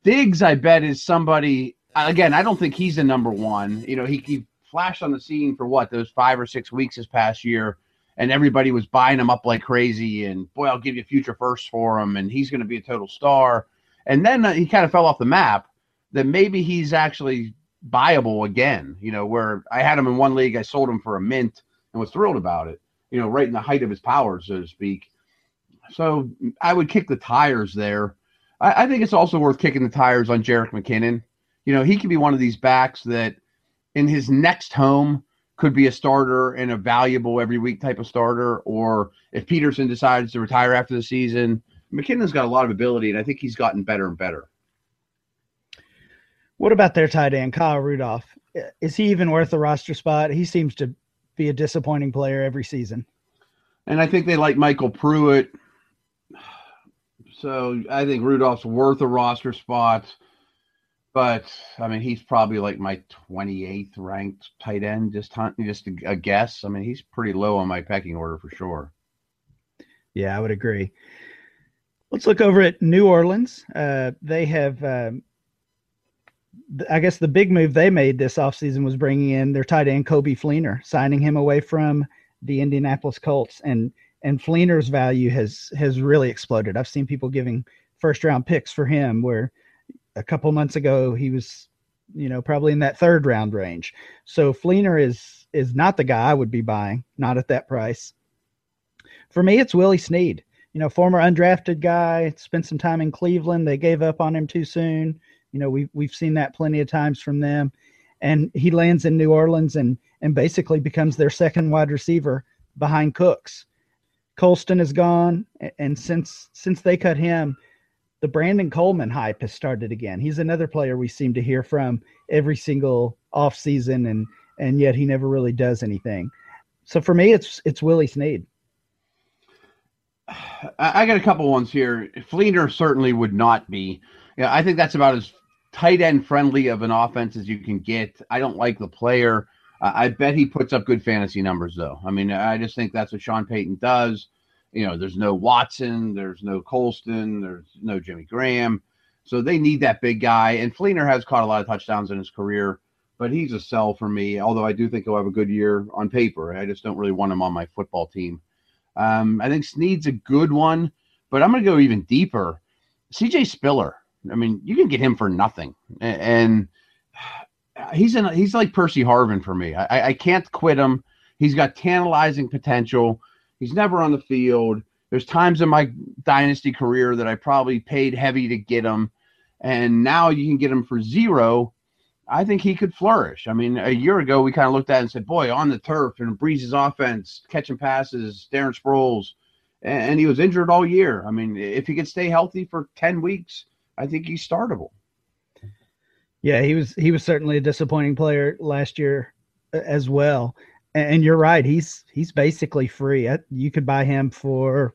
Diggs, I bet, is somebody. Again, I don't think he's the number one. You know, he, he flashed on the scene for what those five or six weeks this past year, and everybody was buying him up like crazy. And boy, I'll give you future firsts for him, and he's going to be a total star. And then uh, he kind of fell off the map. That maybe he's actually buyable again. You know, where I had him in one league, I sold him for a mint and was thrilled about it. You know, right in the height of his powers, so to speak. So I would kick the tires there. I, I think it's also worth kicking the tires on Jerick McKinnon. You know, he could be one of these backs that in his next home could be a starter and a valuable every week type of starter. Or if Peterson decides to retire after the season, McKinnon's got a lot of ability, and I think he's gotten better and better. What about their tight end, Kyle Rudolph? Is he even worth a roster spot? He seems to be a disappointing player every season. And I think they like MyCole Pruitt. So I think Rudolph's worth a roster spot. But I mean, he's probably like my 28th ranked tight end, just just a guess. I mean, he's pretty low on my pecking order for sure. Yeah, I would agree. Let's look over at New Orleans. Uh, they have um, I guess the big move they made this offseason was bringing in their tight end Coby Fleener, signing him away from the Indianapolis Colts, and and Fleener's value has has really exploded. I've seen people giving first round picks for him, where a couple months ago he was, you know, probably in that third round range. So Fleener is is not the guy I would be buying, not at that price. For me, it's Willie Snead. You know, former undrafted guy, spent some time in Cleveland. They gave up on him too soon you know, we've we've seen that plenty of times from them. And he lands in New Orleans and and basically becomes their second wide receiver behind Cooks. Colston is gone, and since since they cut him, the Brandon Coleman hype has started again. He's another player we seem to hear from every single off season, and and yet he never really does anything. So for me, it's it's Willie Snead. I got a couple ones here. Fleener certainly would not be. Yeah, I think that's about as tight end friendly of an offense as you can get. I don't like the player. Uh, I bet he puts up good fantasy numbers, though. I mean, I just think that's what Sean Payton does. You know, there's no Watson, there's no Colston, there's no Jimmy Graham. So they need that big guy. And Fleener has caught a lot of touchdowns in his career, but he's a sell for me, although I do think he'll have a good year on paper. I just don't really want him on my football team. Um, I think Snead's a good one, but I'm going to go even deeper. CJ Spiller. I mean, you can get him for nothing. And he's in he's like Percy Harvin for me. I, I can't quit him. He's got tantalizing potential. He's never on the field. There's times in my dynasty career that I probably paid heavy to get him, and now you can get him for zero. I think he could flourish. I mean, a year ago we kind of looked at it and said, "Boy, on the turf and Brees's offense, catching passes, Darren Sproles," and he was injured all year. I mean, if he could stay healthy for ten weeks, I think he's startable. Yeah, he was he was certainly a disappointing player last year uh, as well. And you're right, he's he's basically free. You could buy him for,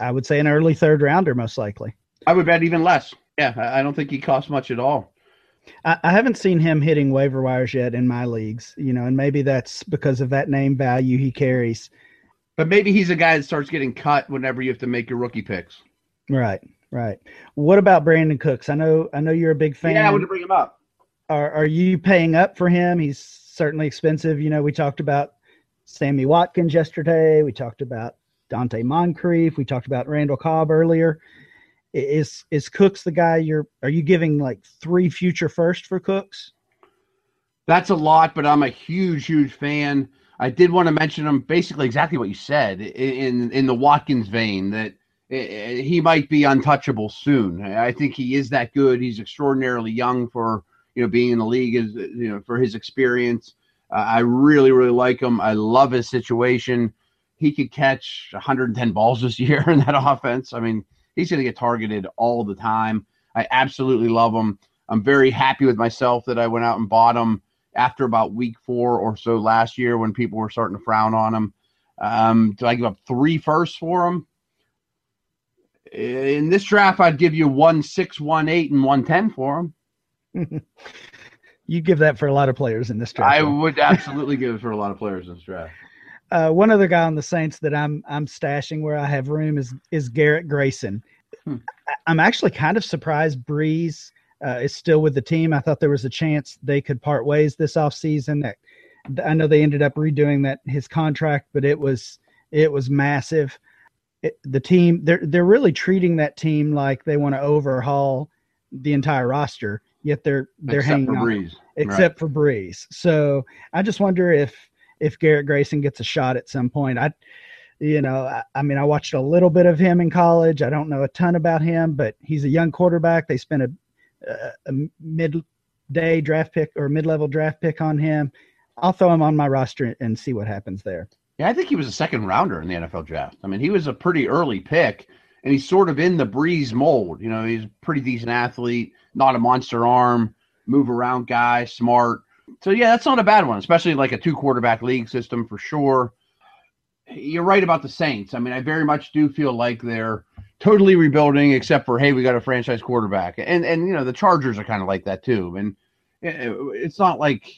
I would say, an early third rounder, most likely. I would bet even less. Yeah, I don't think he costs much at all. I, I haven't seen him hitting waiver wires yet in my leagues, you know, and maybe that's because of that name value he carries. But maybe he's a guy that starts getting cut whenever you have to make your rookie picks. Right, right. What about Brandin Cooks? I know, I know you're a big fan. Yeah, I want to bring him up. Are Are you paying up for him? He's certainly expensive. You know, we talked about Sammy Watkins yesterday. We talked about Donte Moncrief. We talked about Randall Cobb earlier. Is is Cooks the guy you're? Are you giving like three future first for Cooks? That's a lot, but I'm a huge, huge fan. I did want to mention him basically exactly what you said in in the Watkins vein that he might be untouchable soon. I think he is that good. He's extraordinarily young for you know being in the league is you know for his experience. Uh, I really really like him. I love his situation. He could catch 110 balls this year in that offense. I mean, he's going to get targeted all the time. I absolutely love him. I'm very happy with myself that I went out and bought him after about week four or so last year when people were starting to frown on him. Um, do I give up three firsts for him? In this draft, I'd give you one six, one eight, and one ten for him. you give that for a lot of players in this draft. I would absolutely give it for a lot of players in this draft. Uh, one other guy on the Saints that I'm I'm stashing where I have room is is Garrett Grayson. Hmm. I, am actually kind of surprised Brees uh, is still with the team. I thought there was a chance they could part ways this offseason. That I know they ended up redoing that his contract, but it was it was massive. It, the team they're they're really treating that team like they want to overhaul the entire roster. Yet they're they're except hanging for on, Brees. except right. for Brees. So I just wonder if if Garrett Grayson gets a shot at some point. I, you know, I, I, mean, I watched a little bit of him in college. I don't know a ton about him, but he's a young quarterback. They spent a, a, a mid-day draft pick or mid-level draft pick on him. I'll throw him on my roster and see what happens there. Yeah, I think he was a second rounder in the NFL draft. I mean, he was a pretty early pick, and he's sort of in the Brees mold. You know, he's a pretty decent athlete, not a monster arm, move around guy, smart. So yeah, that's not a bad one, especially like a two quarterback league system for sure. You're right about the Saints. I mean, I very much do feel like they're totally rebuilding, except for hey, we got a franchise quarterback, and and you know the Chargers are kind of like that too. And eh, it's not like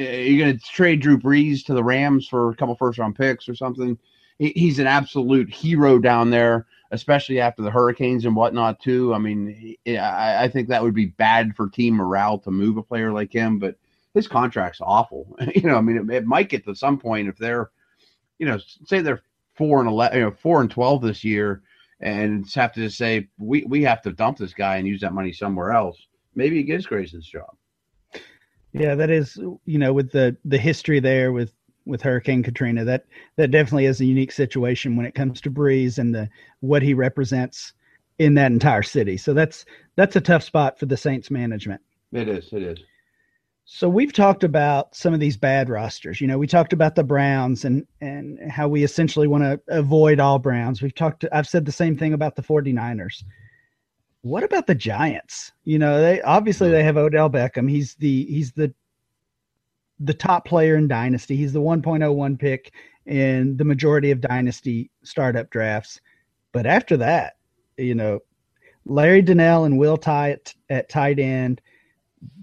you're going to trade Drew Brees to the Rams for a couple first round picks or something. He's an absolute hero down there, especially after the hurricanes and whatnot too. I mean, I think that would be bad for team morale to move a player like him, but his contract's awful. you know, I mean, it, it, might get to some point if they're, you know, say they're four and eleven, you know, four and twelve this year, and have to just say we we have to dump this guy and use that money somewhere else. Maybe he gives Grayson's job. Yeah, that is, you know, with the the history there with with Hurricane Katrina, that that definitely is a unique situation when it comes to Brees and the what he represents in that entire city. So that's that's a tough spot for the Saints management. It is. It is. So we've talked about some of these bad rosters. You know, we talked about the Browns and and how we essentially want to avoid all Browns. We've talked to, I've said the same thing about the 49ers. What about the Giants? You know, they obviously they have Odell Beckham. He's the he's the the top player in dynasty. He's the 1.01 pick in the majority of dynasty startup drafts. But after that, you know, Larry Donnell and Will Tye at, at tight end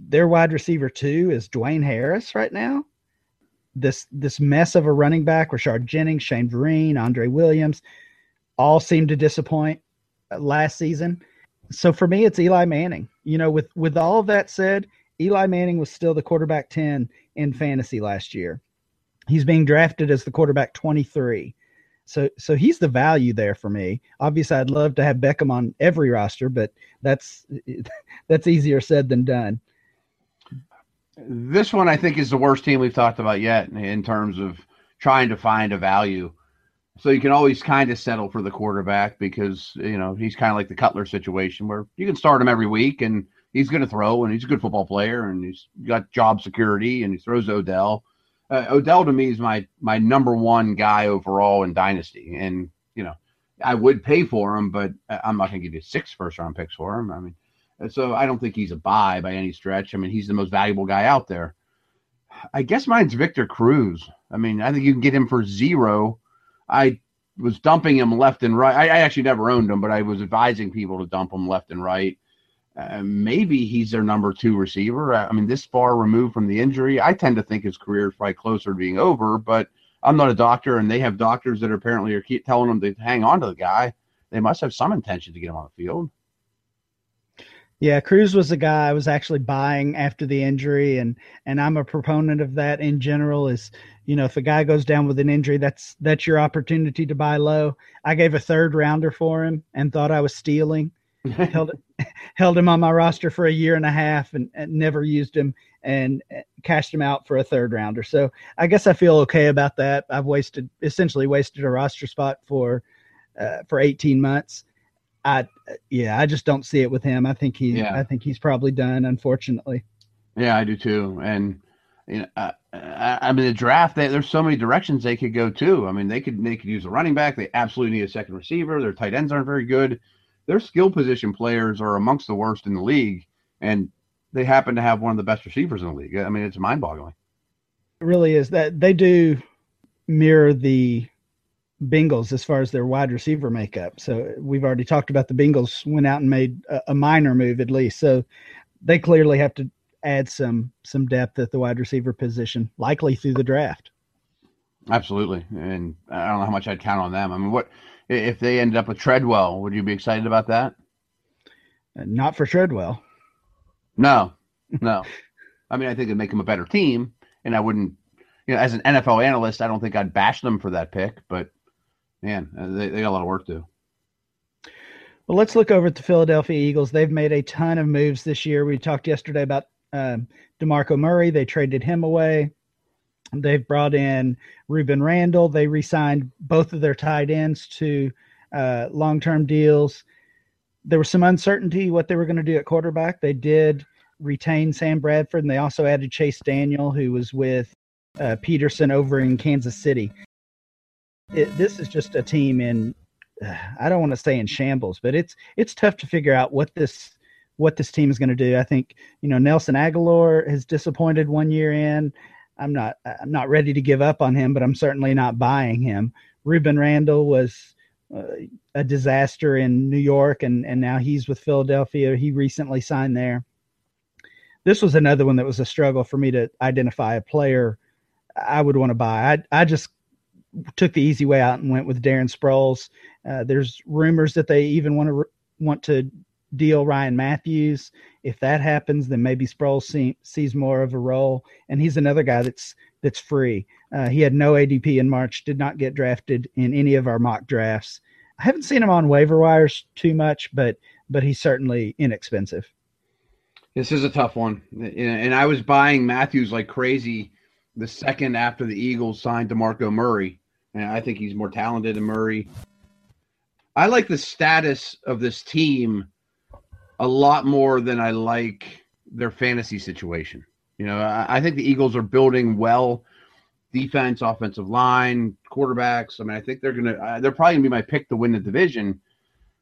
their wide receiver two is Dwayne Harris right now. This this mess of a running back, Rashard Jennings, Shane Vereen, Andre Williams, all seem to disappoint uh, last season. So for me, it's Eli Manning. You know, with with all of that said, Eli Manning was still the quarterback ten in fantasy last year. He's being drafted as the quarterback twenty three. So so he's the value there for me. Obviously, I'd love to have Beckham on every roster, but that's that's easier said than done. This one I think is the worst team we've talked about yet in terms of trying to find a value. So you can always kind of settle for the quarterback because you know he's kind of like the Cutler situation where you can start him every week and he's going to throw and he's a good football player and he's got job security and he throws Odell. Uh, Odell to me is my my number one guy overall in dynasty, and you know I would pay for him, but I'm not going to give you six first round picks for him. I mean, so I don't think he's a buy by any stretch. I mean, he's the most valuable guy out there. I guess mine's Victor Cruz. I mean, I think you can get him for zero. I was dumping him left and right. I, I actually never owned him, but I was advising people to dump him left and right. Uh, maybe he's their number two receiver. I mean, this far removed from the injury, I tend to think his career is probably closer to being over. But I'm not a doctor, and they have doctors that apparently are keep telling them to hang on to the guy. They must have some intention to get him on the field. Yeah, Cruz was a guy I was actually buying after the injury, and and I'm a proponent of that in general. Is you know if a guy goes down with an injury, that's that's your opportunity to buy low. I gave a third rounder for him and thought I was stealing. held held him on my roster for a year and a half and, and never used him and cashed him out for a third rounder. So I guess I feel okay about that. I've wasted essentially wasted a roster spot for uh, for 18 months I yeah, I just don't see it with him. I think he yeah. I think he's probably done, unfortunately. Yeah, I do too. And you know, I, I, mean, the draft. They, there's so many directions they could go too. I mean, they could they could use a running back. They absolutely need a second receiver. Their tight ends aren't very good. Their skill position players are amongst the worst in the league, and they happen to have one of the best receivers in the league. I mean, it's mind boggling. It really is that they do mirror the Bengals as far as their wide receiver makeup. So we've already talked about the Bengals went out and made a, a, minor move at least. So they clearly have to add some some depth at the wide receiver position, likely through the draft. Absolutely, and I don't know how much I'd count on them. I mean, what if they ended up with Treadwell? Would you be excited about that? Uh, not for Treadwell. No, no. I mean, I think it'd make them a better team, and I wouldn't. You know, as an NFL analyst, I don't think I'd bash them for that pick, but man, uh, they, they got a lot of work to do. Well, let's look over at the Philadelphia Eagles. They've made a ton of moves this year. We talked yesterday about um, DeMarco Murray. They traded him away. They've brought in Rueben Randle. They re signed both of their tight ends to uh, long term deals. There was some uncertainty what they were going to do at quarterback. They did retain Sam Bradford, and they also added Chase Daniel, who was with uh, Pederson over in Kansas City it, this is just a team in uh, I don't want to say in shambles, but it's it's tough to figure out what this what this team is going to do. I think you know Nelson Agholor has disappointed one year in. I'm not I'm not ready to give up on him, but I'm certainly not buying him. Rueben Randle was uh, a disaster in New York, and and now he's with Philadelphia. He recently signed there. This was another one that was a struggle for me to identify a player I would want to buy. I I just took the easy way out and went with Darren Sproles. Uh, there's rumors that they even want to want to deal Ryan Mathews. If that happens, then maybe Sproles see, sees more of a role. And he's another guy that's that's free. Uh, he had no ADP in March, did not get drafted in any of our mock drafts. I haven't seen him on waiver wires too much, but but he's certainly inexpensive. This is a tough one, and I was buying Mathews like crazy the second after the Eagles signed DeMarco Murray. And I think he's more talented than Murray. I like the status of this team a lot more than I like their fantasy situation. You know, I, I think the Eagles are building well defense, offensive line, quarterbacks. I mean, I think they're going to, they're probably going to be my pick to win the division.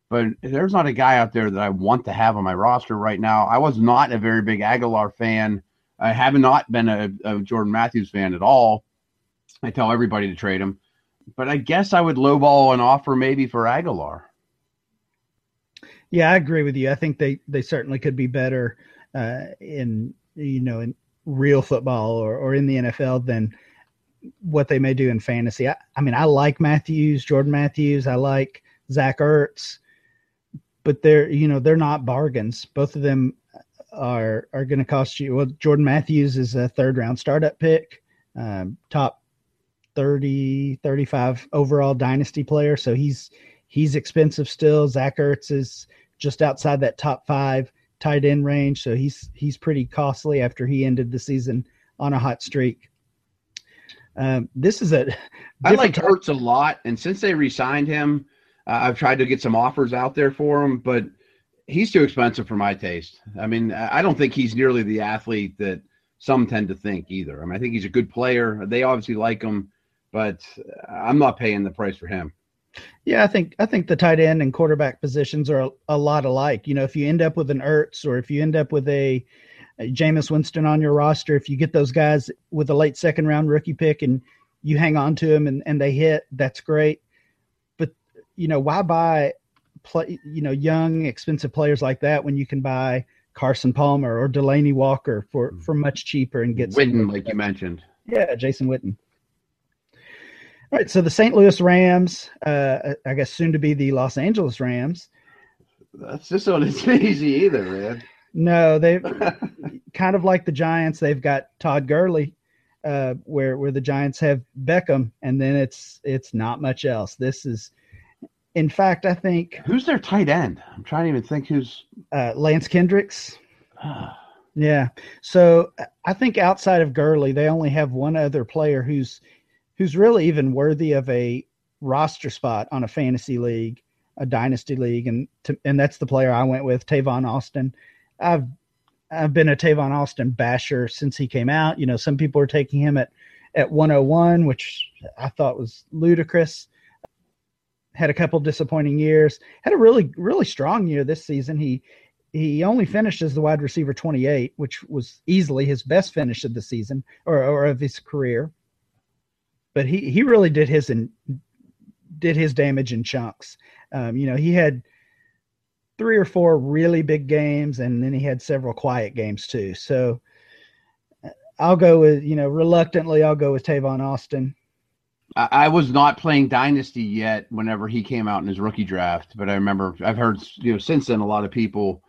But there's not a guy out there that I want to have on my roster right now. I was not a very big Agholor fan I have not been a, a, Jordan Matthews fan at all. I tell everybody to trade him, but I guess I would lowball an offer maybe for Agholor. Yeah, I agree with you. I think they they certainly could be better uh, in you know in real football or or in the NFL than what they may do in fantasy. I, I mean, I like Matthews, Jordan Matthews. I like Zach Ertz, but they're you know they're not bargains. Both of them are are going to cost you. Well, Jordan Matthews is a third round startup pick, um, top 30, 35 overall dynasty player. So he's he's expensive still. Zach Ertz is just outside that top five tight end range, so he's he's pretty costly after he ended the season on a hot streak. Um, this is a. I like Ertz a lot, and since they re-signed him, uh, I've tried to get some offers out there for him, but he's too expensive for my taste. I mean, I don't think he's nearly the athlete that some tend to think either. I mean, I think he's a good player. They obviously like him, but I'm not paying the price for him. Yeah, I think I think the tight end and quarterback positions are a, a lot alike. You know, if you end up with an Ertz or if you end up with a, a Jameis Winston on your roster, if you get those guys with a late second round rookie pick and you hang on to them and, and they hit, that's great. But you know, why buy play you know young expensive players like that when you can buy Carson Palmer or Delanie Walker for for much cheaper and get Witten, like you mentioned. Yeah, Jason Witten. All right, so the St. Louis Rams, uh, I guess soon to be the Los Angeles Rams. That's just not as easy either, man. No, they kind of like the Giants. They've got Todd Gurley, uh, where where the Giants have Beckham, and then it's it's not much else. This is, in fact, I think who's their tight end. I'm trying to even think who's uh, Lance Kendricks. yeah, so I think outside of Gurley, they only have one other player who's who's really even worthy of a roster spot on a fantasy league, a dynasty league, and to, and that's the player I went with, Tavon Austin. I've I've been a Tavon Austin basher since he came out. You know, some people are taking him at at 101, which I thought was ludicrous. Had a couple disappointing years. Had a really really strong year this season. He he only finished as the wide receiver 28, which was easily his best finish of the season or, or of his career but he he really did his and did his damage in chunks. Um, you know, he had three or four really big games, and then he had several quiet games too. So uh, I'll go with you know reluctantly I'll go with Tavon Austin. I, was not playing Dynasty yet whenever he came out in his rookie draft, but I remember I've heard you know since then a lot of people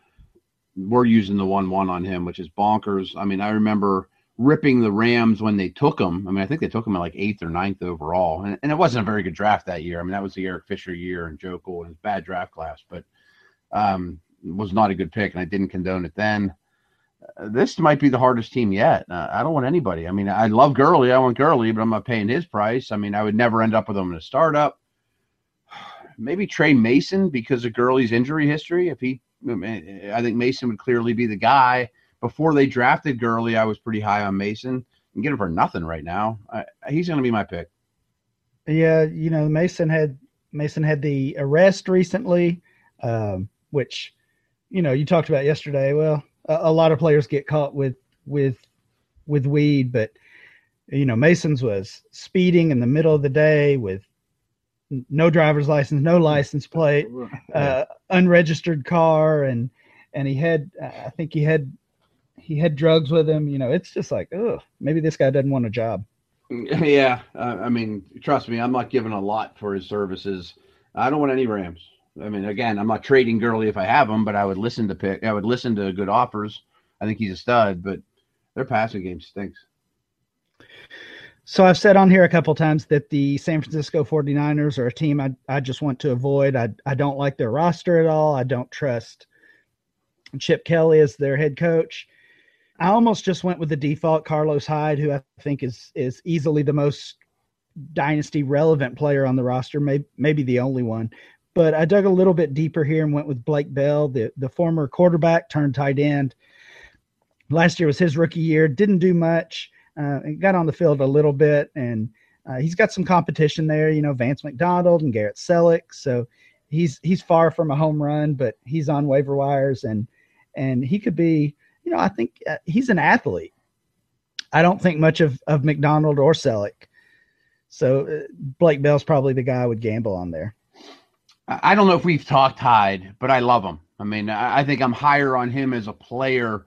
were using the one one on him, which is bonkers. I mean, I remember ripping the Rams when they took him. I mean, I think they took him at like eighth or ninth overall, and, and it wasn't a very good draft that year. I mean, that was the Eric Fisher year and Joeckel and his bad draft class, but um, was not a good pick, and I didn't condone it then. This might be the hardest team yet. Uh, I don't want anybody. I mean, I love Gurley. I want Gurley, but I'm not paying his price. I mean, I would never end up with him in a startup. Maybe Tre Mason because of Gurley's injury history. If he, I think Mason would clearly be the guy before they drafted Gurley, I was pretty high on Mason. And get him for nothing right now. I, he's going to be my pick. Yeah, you know Mason had Mason had the arrest recently, um, which you know you talked about yesterday. Well, a, a, lot of players get caught with with with weed, but you know Mason's was speeding in the middle of the day with no driver's license, no license plate, uh, unregistered car, and and he had I think he had he had drugs with him. You know, it's just like, oh, maybe this guy doesn't want a job. Yeah, uh, I mean, trust me, I'm not giving a lot for his services. I don't want any Rams. I mean, again, I'm not trading Gurley if I have him, but I would listen to pick. I would listen to good offers. I think he's a stud, but their passing game stinks. So I've said on here a couple times that the San Francisco 49ers are a team I, I just want to avoid. I, I don't like their roster at all. I don't trust Chip Kelly as their head coach. I almost just went with the default Carlos Hyde, who I think is is easily the most dynasty relevant player on the roster, maybe maybe the only one. But I dug a little bit deeper here and went with Blake Bell, the the former quarterback turned tight end. Last year was his rookie year, didn't do much. Uh, got on the field a little bit, and uh, he's got some competition there. You know, Vance McDonald and Garrett Celek. So he's he's far from a home run, but he's on waiver wires, and and he could be you know, I think uh, he's an athlete. I don't think much of, of McDonald or Celek. So uh, Blake Bell's probably the guy I would gamble on there. I don't know if we've talked Hyde, but I love him. I mean, I think I'm higher on him as a player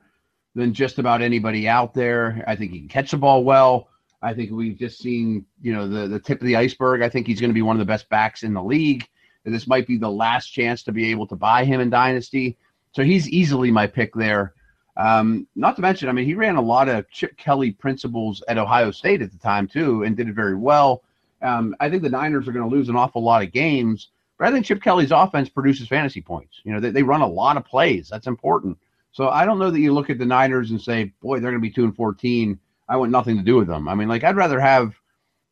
than just about anybody out there. I think he can catch the ball well. I think we've just seen, you know, the, the tip of the iceberg. I think he's going to be one of the best backs in the league. And this might be the last chance to be able to buy him in Dynasty. So he's easily my pick there. Um, not to mention, I mean, he ran a lot of Chip Kelly principles at Ohio State at the time too, and did it very well. Um, I think the Niners are going to lose an awful lot of games, but I think Chip Kelly's offense produces fantasy points. You know, they, they run a lot of plays. That's important. So I don't know that you look at the Niners and say, boy, they're going to be two and fourteen. I want nothing to do with them. I mean, like I'd rather have,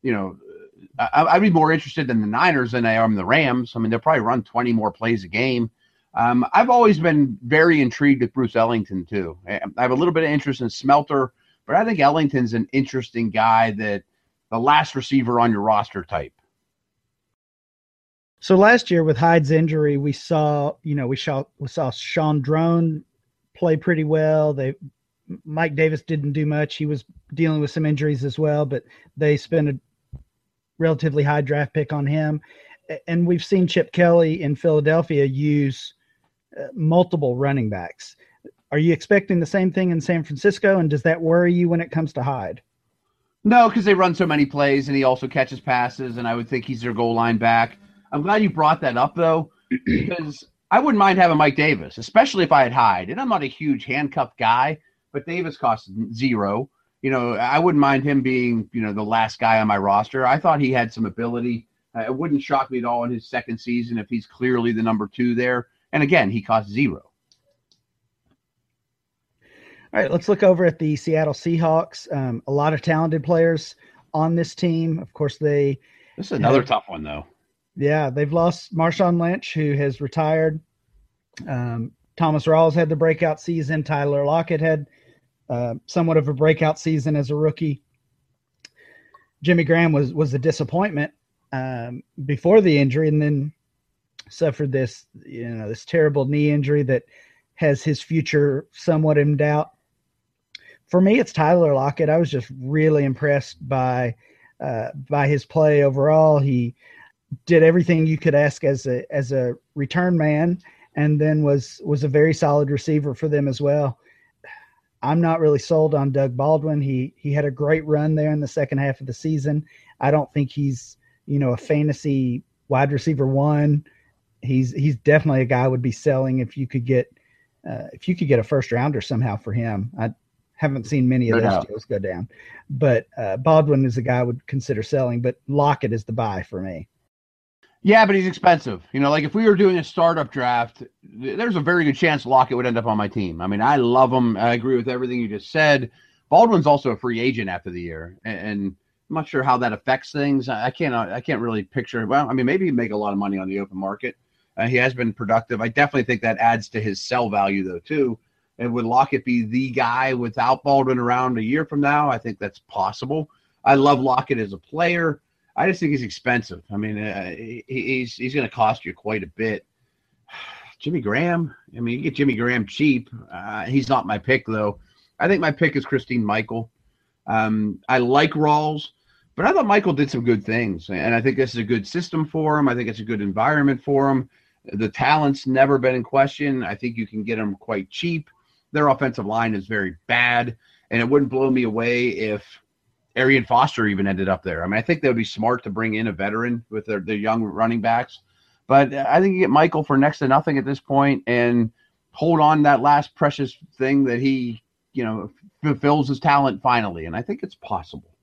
you know, I, would be more interested in the Niners than I am the Rams. I mean, they'll probably run twenty more plays a game. Um, I've always been very intrigued with Bruce Ellington too. I have a little bit of interest in Smelter, but I think Ellington's an interesting guy that the last receiver on your roster type. So last year with Hyde's injury, we saw, you know, we saw we saw Draughn play pretty well. They Mike Davis didn't do much. He was dealing with some injuries as well, but they spent a relatively high draft pick on him. And we've seen Chip Kelly in Philadelphia use uh, multiple running backs. Are you expecting the same thing in San Francisco? And does that worry you when it comes to Hyde? No, because they run so many plays and he also catches passes, and I would think he's their goal line back. I'm glad you brought that up though, because I wouldn't mind having Mike Davis, especially if I had Hyde. And I'm not a huge handcuff guy, but Davis costs zero. You know, I wouldn't mind him being, you know, the last guy on my roster. I thought he had some ability. Uh, it wouldn't shock me at all in his second season if he's clearly the number two there. And again, he costs zero. All right, let's look over at the Seattle Seahawks. Um, a lot of talented players on this team. Of course, they. This is another have, tough one, though. Yeah, they've lost Marshawn Lynch, who has retired. Um, Thomas Rawls had the breakout season. Tyler Lockett had uh, somewhat of a breakout season as a rookie. Jimmy Graham was was a disappointment um, before the injury, and then suffered this you know this terrible knee injury that has his future somewhat in doubt. For me, it's Tyler Lockett. I was just really impressed by uh, by his play overall. He did everything you could ask as a as a return man, and then was was a very solid receiver for them as well. I'm not really sold on Doug Baldwin. He he had a great run there in the second half of the season. I don't think he's you know a fantasy wide receiver one. He's he's definitely a guy I would be selling if you could get uh, if you could get a first rounder somehow for him. I haven't seen many of those deals go down, but uh, Baldwin is a guy I would consider selling. But Lockett is the buy for me. Yeah, but he's expensive. You know, like if we were doing a startup draft, there's a very good chance Lockett would end up on my team. I mean, I love him. I agree with everything you just said. Baldwin's also a free agent after the year, and, I'm not sure how that affects things. I can't. I can't really picture. Well, I mean, maybe he'd make a lot of money on the open market. Uh, he has been productive. I definitely think that adds to his sell value, though, too. And would Lockett be the guy without Baldwin around a year from now? I think that's possible. I love Lockett as a player. I just think he's expensive. I mean, uh, he, he's he's going to cost you quite a bit. Jimmy Graham. I mean, you get Jimmy Graham cheap. Uh, he's not my pick though. I think my pick is Christine Michael. Um, I like Rawls, but I thought Michael did some good things, and I think this is a good system for him. I think it's a good environment for him. The talent's never been in question. I think you can get them quite cheap. Their offensive line is very bad, and it wouldn't blow me away if Arian Foster even ended up there. I mean, I think they would be smart to bring in a veteran with their, their young running backs. But I think you get Michael for next to nothing at this point and hold on that last precious thing that he, you know, fulfills his talent finally. And I think it's possible.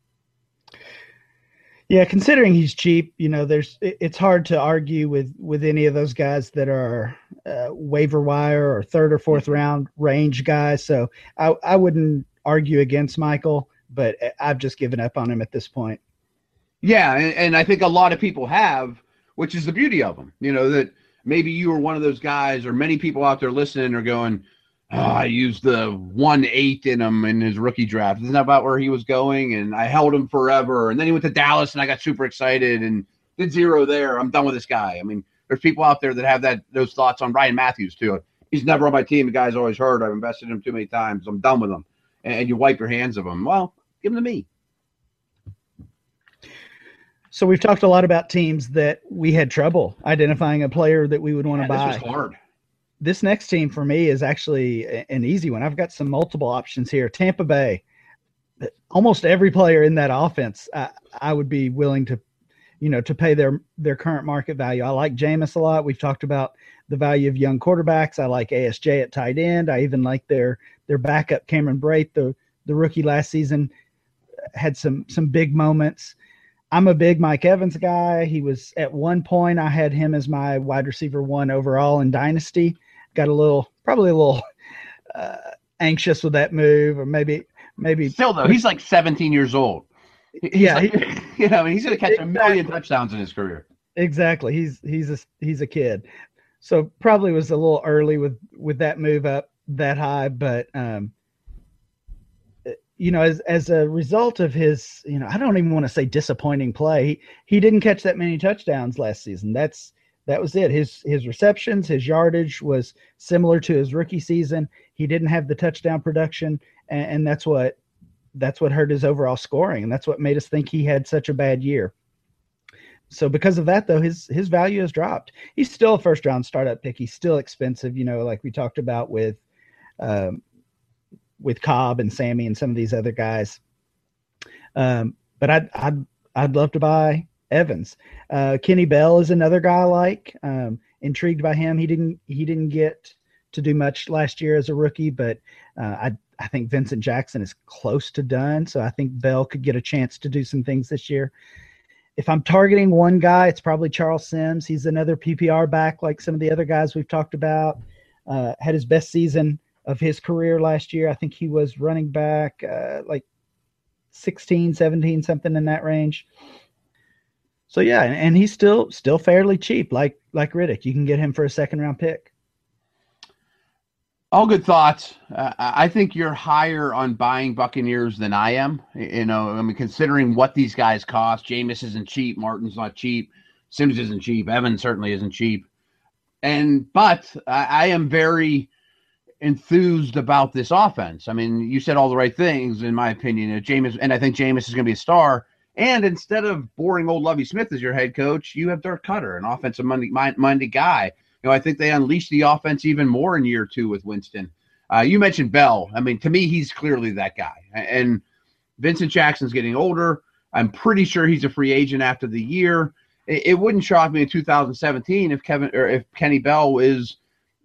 Yeah, considering he's cheap, you know, there's it's hard to argue with with any of those guys that are uh, waiver wire or third or fourth round range guys. So I I wouldn't argue against Michael but I've just given up on him at this point. Yeah, and, and I think a lot of people have, which is the beauty of them. You know that maybe you were one of those guys, or many people out there listening are going, oh, I used the one eight in him in his rookie draft. Isn't that about where he was going? And I held him forever. And then he went to Dallas and I got super excited and did zero there. I'm done with this guy. I mean, there's people out there that have that those thoughts on Ryan Mathews too. He's never on my team. The guy's always hurt. I've invested in him too many times. I'm done with him. And you wipe your hands of him. Well, Give them to me. So we've talked a lot about teams that we had trouble identifying a player that we would want to yeah, buy. This was hard. This next team for me is actually an easy one. I've got some multiple options here. Tampa Bay. Almost every player in that offense, I, I would be willing to, you know, to pay their their current market value. I like Jameis a lot. We've talked about the value of young quarterbacks. I like ASJ at tight end. I even like their their backup Cameron Brate, the the rookie last season had some some big moments. I'm a big Mike Evans guy. He was at one point I had him as my wide receiver one overall in Dynasty. Got a little probably a little uh, anxious with that move, or maybe maybe still though he's like 17 years old. He's yeah, like, he- you know, he's going to catch a million touchdowns in his career. exactly. He's he's a he's a kid, so probably was a little early with with that move up that high, but um, you know, as as a result of his, you know, I don't even want to say disappointing play. He, he didn't catch that many touchdowns last season. That's that was it. His his receptions, his yardage was similar to his rookie season. He didn't have the touchdown production, and, and that's what that's what hurt his overall scoring, and that's what made us think he had such a bad year. So because of that, though, his his value has dropped. He's still a first round startup pick. He's still expensive, you know, like we talked about with um, with Cobb and Sammy and some of these other guys. Um, but I'd I'd I'd love to buy Evans. Uh, Kenny Bell is another guy I like. Um, intrigued by him. He didn't he didn't get to do much last year as a rookie, but uh, I I think Vincent Jackson is close to done. So I think Bell could get a chance to do some things this year. If I'm targeting one guy, it's probably Charles Sims. He's another PPR back like some of the other guys we've talked about. Uh, had his best season of his career last year. I think he was running back uh, like 16, 17, something in that range. So yeah, and, and he's still still fairly cheap, like like Riddick. You can get him for a second round pick. All good thoughts. Uh, I think you're higher on buying Buccaneers than I am. You know, I mean, considering what these guys cost, Jameis isn't cheap, Martin's not cheap, Sims isn't cheap, Evans certainly isn't cheap. And but I, I am very enthused about this offense. I mean, you said all the right things in my opinion. Uh, Jameis, and I think Jameis is going to be a star. And instead of boring old Lovie Smith as your head coach, you have Dirk Koetter, an offensive minded, guy. You know, I think they unleashed the offense even more in year two with Winston. Uh, you mentioned Bell. I mean, to me, he's clearly that guy. And Vincent Jackson's getting older. I'm pretty sure he's a free agent after the year. It, it wouldn't shock me in 2017 if Kevin or if Kenny Bell is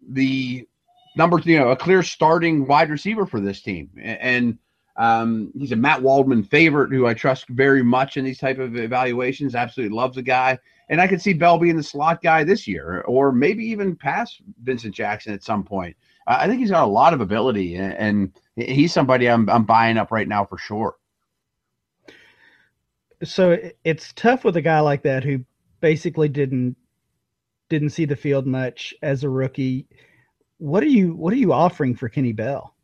the number, you know, a clear starting wide receiver for this team. And um, he's a Matt Waldman favorite who I trust very much in these type of evaluations. Absolutely loves the guy. And I could see Bell being the slot guy this year, or maybe even past Vincent Jackson at some point. I think he's got a lot of ability, and, and he's somebody I'm I'm buying up right now for sure. So it's tough with a guy like that who basically didn't didn't see the field much as a rookie. What are you What are you offering for Kenny Bell?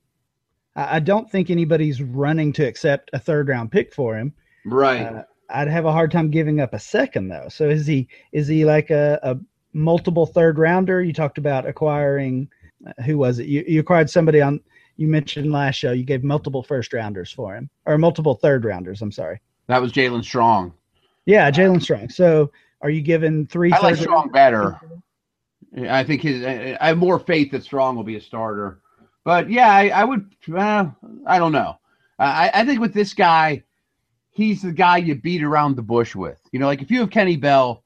I, I don't think anybody's running to accept a third round pick for him. Right. Uh, I'd have a hard time giving up a second though. So is he is he like a, a multiple third rounder? You talked about acquiring uh, who was it? You, you acquired somebody on you mentioned last show. You gave multiple first rounders for him or multiple third rounders. I'm sorry. that was Jaelen Strong. Yeah, Jaelen Strong. So are you giving three? I like Strong round- better. I think his. I have more faith that Strong will be a starter. But yeah, I, I would. Uh, I don't know. I, I think with this guy, he's the guy you beat around the bush with. You know, like if you have Kenny Bell,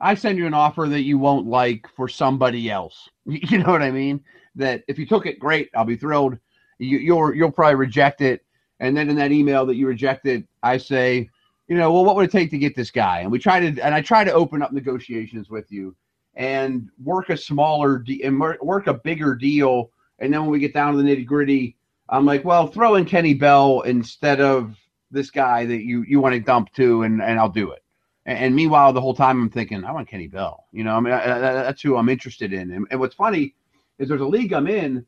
I send you an offer that you won't like for somebody else. You know what I mean? That if you took it, great. I'll be thrilled. You, you'll you'll probably reject it. And then in that email that you rejected, I say, you know, well, what would it take to get this guy? And we try to, and I try to open up negotiations with you and work a smaller de- and work a bigger deal. And then when we get down to the nitty gritty, I'm like, well, throw in Kenny Bell instead of this guy that you you want to dump to, and and I'll do it. And, and meanwhile, the whole time I'm thinking, I want Kenny Bell. You know, I mean, I, I, that's who I'm interested in. And, and what's funny is there's a league I'm in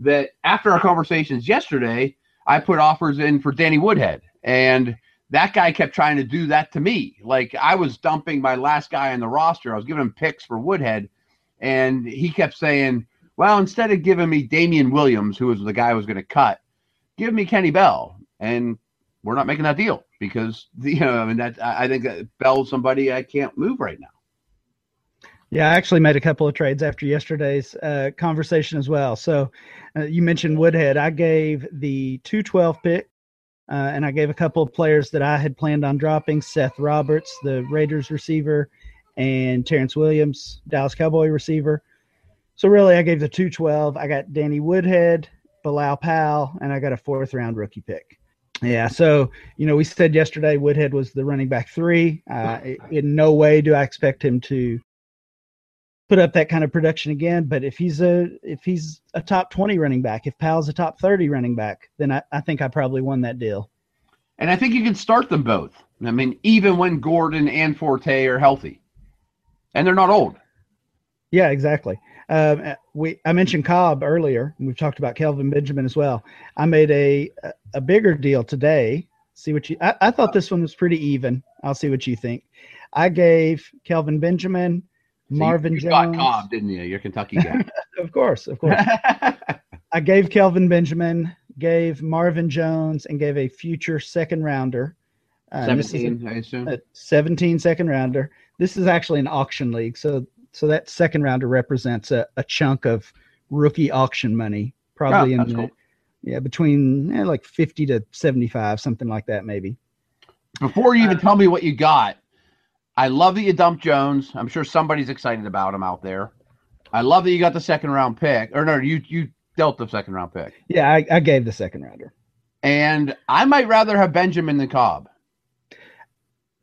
that after our conversations yesterday, I put offers in for Danny Woodhead, and that guy kept trying to do that to me. Like I was dumping my last guy on the roster. I was giving him picks for Woodhead, and he kept saying, "Well, instead of giving me Damien Williams, who was the guy I was going to cut, give me Kenny Bell." And we're not making that deal because you know, I mean, that I think Bell's somebody I can't move right now. Yeah, I actually made a couple of trades after yesterday's uh, conversation as well. So uh, you mentioned Woodhead. I gave the 212 pick, uh, and I gave a couple of players that I had planned on dropping Seth Roberts, the Raiders receiver, and Terrance Williams, Dallas Cowboy receiver. So really, I gave the 212. I got Danny Woodhead, Bilal Powell, and I got a fourth round rookie pick. Yeah, so you know, we said yesterday Woodhead was the running back three. Uh, in no way do I expect him to put up that kind of production again. But if he's a if he's a top twenty running back, if Powell's a top thirty running back, then I, I think I probably won that deal. And I think you can start them both. I mean, even when Gordon and Forte are healthy, and they're not old. Yeah, exactly. Um, we I mentioned Cobb earlier. And we've talked about Kelvin Benjamin as well. I made a a bigger deal today. See what you. I, I thought this one was pretty even. I'll see what you think. I gave Kelvin Benjamin, Marvin you, you Jones. Cobb, didn't you? You're Kentucky guy. Of course, of course. I gave Kelvin Benjamin, gave Marvin Jones, and gave a future second rounder. Uh, and this is a- Seventeen, I assume. a 17 second rounder. This is actually an auction league, so so that second rounder represents a, a chunk of rookie auction money, probably Oh, in the, cool. yeah between eh, like 50 to 75, something like that, maybe. Before you Uh, even tell me what you got, I love that you dumped Jones. I'm sure somebody's excited about him out there. I love that you got the second round pick. Or no, you you dealt the second round pick. Yeah, I, I gave the second rounder. And I might rather have Benjamin than Cobb.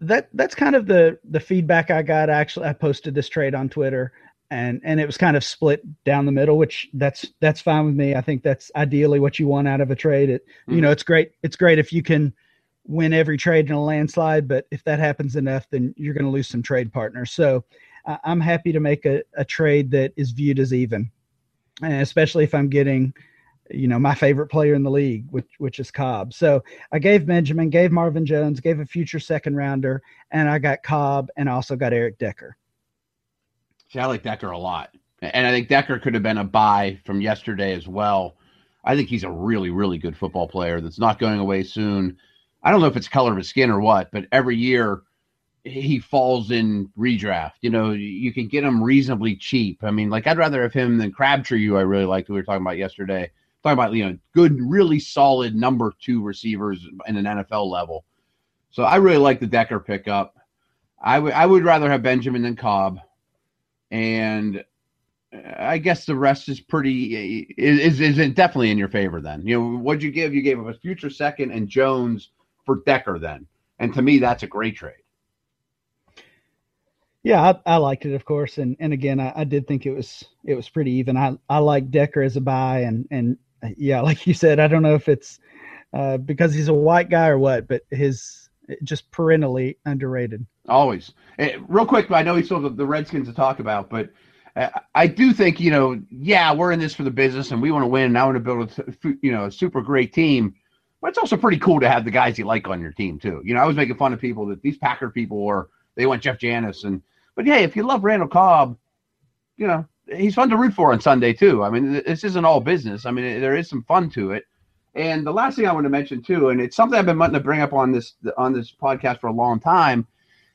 That that's kind of the the feedback I got. Actually, I posted this trade on Twitter, and and it was kind of split down the middle, which that's that's fine with me. I think that's ideally what you want out of a trade. It you Mhm. know it's great it's great if you can win every trade in a landslide, but if that happens enough, then you're going to lose some trade partners. So I I'm happy to make a, a trade that is viewed as even, and especially if I'm getting, you know, my favorite player in the league, which which is Cobb. So I gave Benjamin, gave Marvin Jones, gave a future second rounder, and I got Cobb, and also got Eric Decker. See, I like Decker a lot. And I think Decker could have been a buy from yesterday as well. I think he's a really, really good football player that's not going away soon. I don't know if it's color of his skin or what, but every year he falls in redraft. You know, you can get him reasonably cheap. I mean, like I'd rather have him than Crabtree, who I really liked, who we were talking about yesterday. Talking about, you know, good, really solid number two receivers in an NFL level. So I really like the Decker pickup. I would I would rather have Benjamin than Cobb and I guess the rest is pretty is is, definitely in your favor. Then you know what'd you give? You gave him a future second and Jones for Decker. Then, and to me, that's a great trade. Yeah, I, I liked it, of course, and and again, I, I did think it was it was pretty even. I I like Decker as a buy, and and yeah, like you said, I don't know if it's uh, because he's a white guy or what, but his just perennially underrated. Always, Eh, real quick. I know we still have the Redskins to talk about, but uh, I do think you know, yeah, we're in this for the business, and we want to win. And I want to build a you know a super great team. But it's also pretty cool to have the guys you like on your team too. You know, I was making fun of people that these Packer people were they want Jeff Janis and but hey, if you love Randall Cobb, you know he's fun to root for on Sunday too. I mean, this isn't all business. I mean, there is some fun to it. And the last thing I want to mention too, and it's something I've been wanting to bring up on this on this podcast for a long time,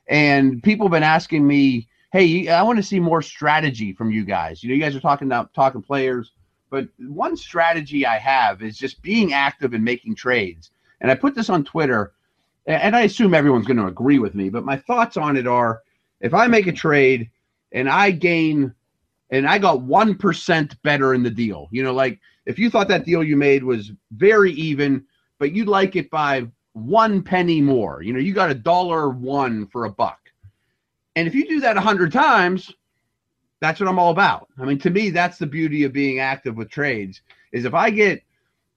and people have been asking me, "Hey, I want to see more strategy from you guys. You know, you guys are talking about talking players, but one strategy I have is just being active and making trades. And I put this on Twitter, and I assume everyone's going to agree with me. But my thoughts on it are: if I make a trade and I gain, and I got one percent better in the deal, you know, like if you thought that deal you made was very even, but you like it by one penny more, you know, you got a dollar one for a buck. And if you do that a hundred times, that's what I'm all about. I mean, to me, that's the beauty of being active with trades is if I get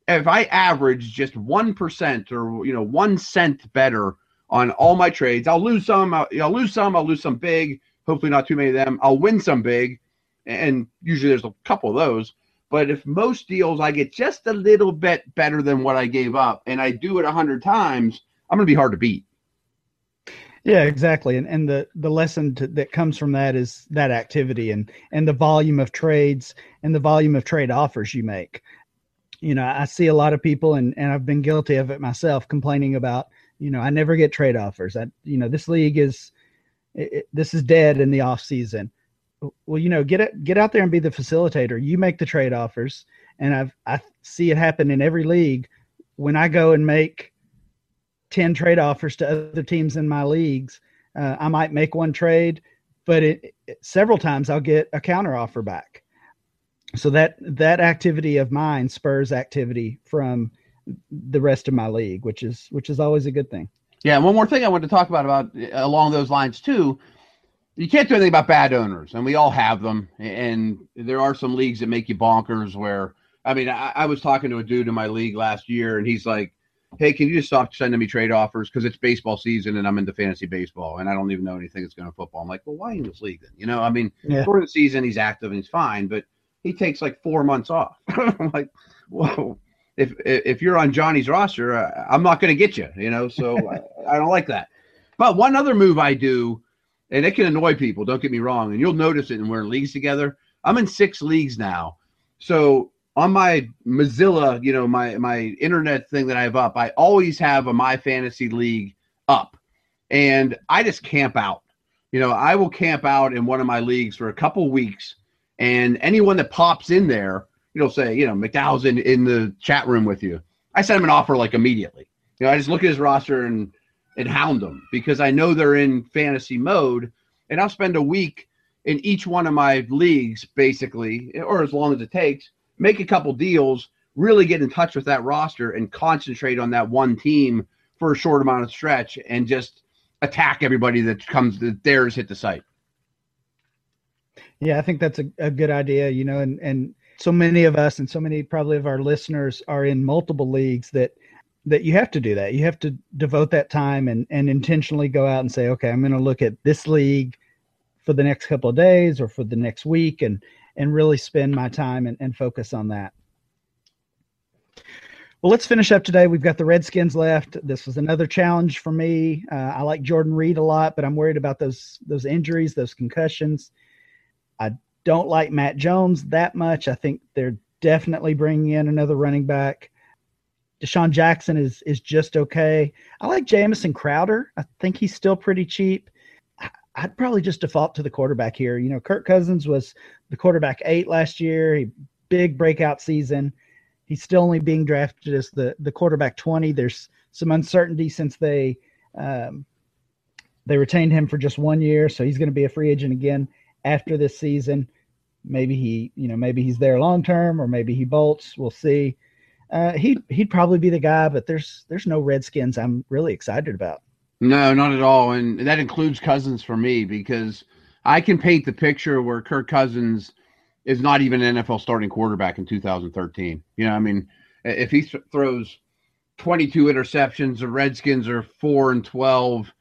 if I average just one percent or you know one cent better on all my trades, I'll lose some. I'll, I'll lose some. I'll lose some big. Hopefully, not too many of them. I'll win some big, and usually there's a couple of those. But if most deals I get just a little bit better than what I gave up, and I do it a hundred times, I'm going to be hard to beat. Yeah, exactly. And and the the lesson to, that comes from that is that activity and and the volume of trades and the volume of trade offers you make. You know, I see a lot of people and and I've been guilty of it myself complaining about, you know, I never get trade offers. I you know, this league is it, it, this is dead in the off season. Well, you know, get it get out there and be the facilitator. You make the trade offers and I've I see it happen in every league when I go and make 10 trade offers to other teams in my leagues. Uh, I might make one trade, but it, it, several times I'll get a counter offer back. So that that activity of mine spurs activity from the rest of my league, which is which is always a good thing. Yeah, one more thing I wanted to talk about about along those lines too. you can't do anything about bad owners, and we all have them. And there are some leagues that make you bonkers. Where I mean, I, I was talking to a dude in my league last year, and he's like, "Hey, can you just stop sending me trade offers because it's baseball season and I'm into fantasy baseball and I don't even know anything that's going to football." I'm like, "Well, why in this league then?" You know, I mean, Yeah. for the season he's active and he's fine, but he takes like four months off. I'm like, whoa. If if you're on Johnny's roster, uh, I'm not going to get you. You know, so I, I don't like that. But one other move I do, and it can annoy people. Don't get me wrong, and you'll notice it when we're in leagues together. I'm in six leagues now, so on my Mozilla, you know, my my internet thing that I have up, I always have a My Fantasy League up, and I just camp out. You know, I will camp out in one of my leagues for a couple weeks, and anyone that pops in there, you know, say, you know, McDowell's in, in the chat room with you. I send him an offer like immediately. You know, I just look at his roster and and hound them because I know they're in fantasy mode, and I'll spend a week in each one of my leagues, basically, or as long as it takes, make a couple deals, really get in touch with that roster, and concentrate on that one team for a short amount of stretch, and just attack everybody that comes that dares hit the site. Yeah, I think that's a, a good idea, you know, and, and so many of us and so many probably of our listeners are in multiple leagues that that you have to do that. You have to devote that time and, and intentionally go out and say, okay, I'm going to look at this league for the next couple of days or for the next week and and really spend my time and, and focus on that. Well, let's finish up today. We've got the Redskins left. This was another challenge for me. Uh, I like Jordan Reed a lot, but I'm worried about those those injuries, those concussions. I don't like Matt Jones that much. I think they're definitely bringing in another running back. DeSean Jackson is is just okay. I like Jamison Crowder. I think he's still pretty cheap. I'd probably just default to the quarterback here. You know, Kirk Cousins was the quarterback eight last year. He, big breakout season. He's still only being drafted as the the quarterback twenty. There's some uncertainty since they um, they retained him for just one year, so he's going to be a free agent again after this season. Maybe he, you know, maybe he's there long term, or maybe he bolts. We'll see. Uh, he'd he'd probably be the guy, but there's there's no Redskins I'm really excited about. No, not at all. And that includes Cousins for me because I can paint the picture where Kirk Cousins is not even an NFL starting quarterback in 2013. You know, I mean, if he th- throws 22 interceptions, the Redskins are 4 and 12,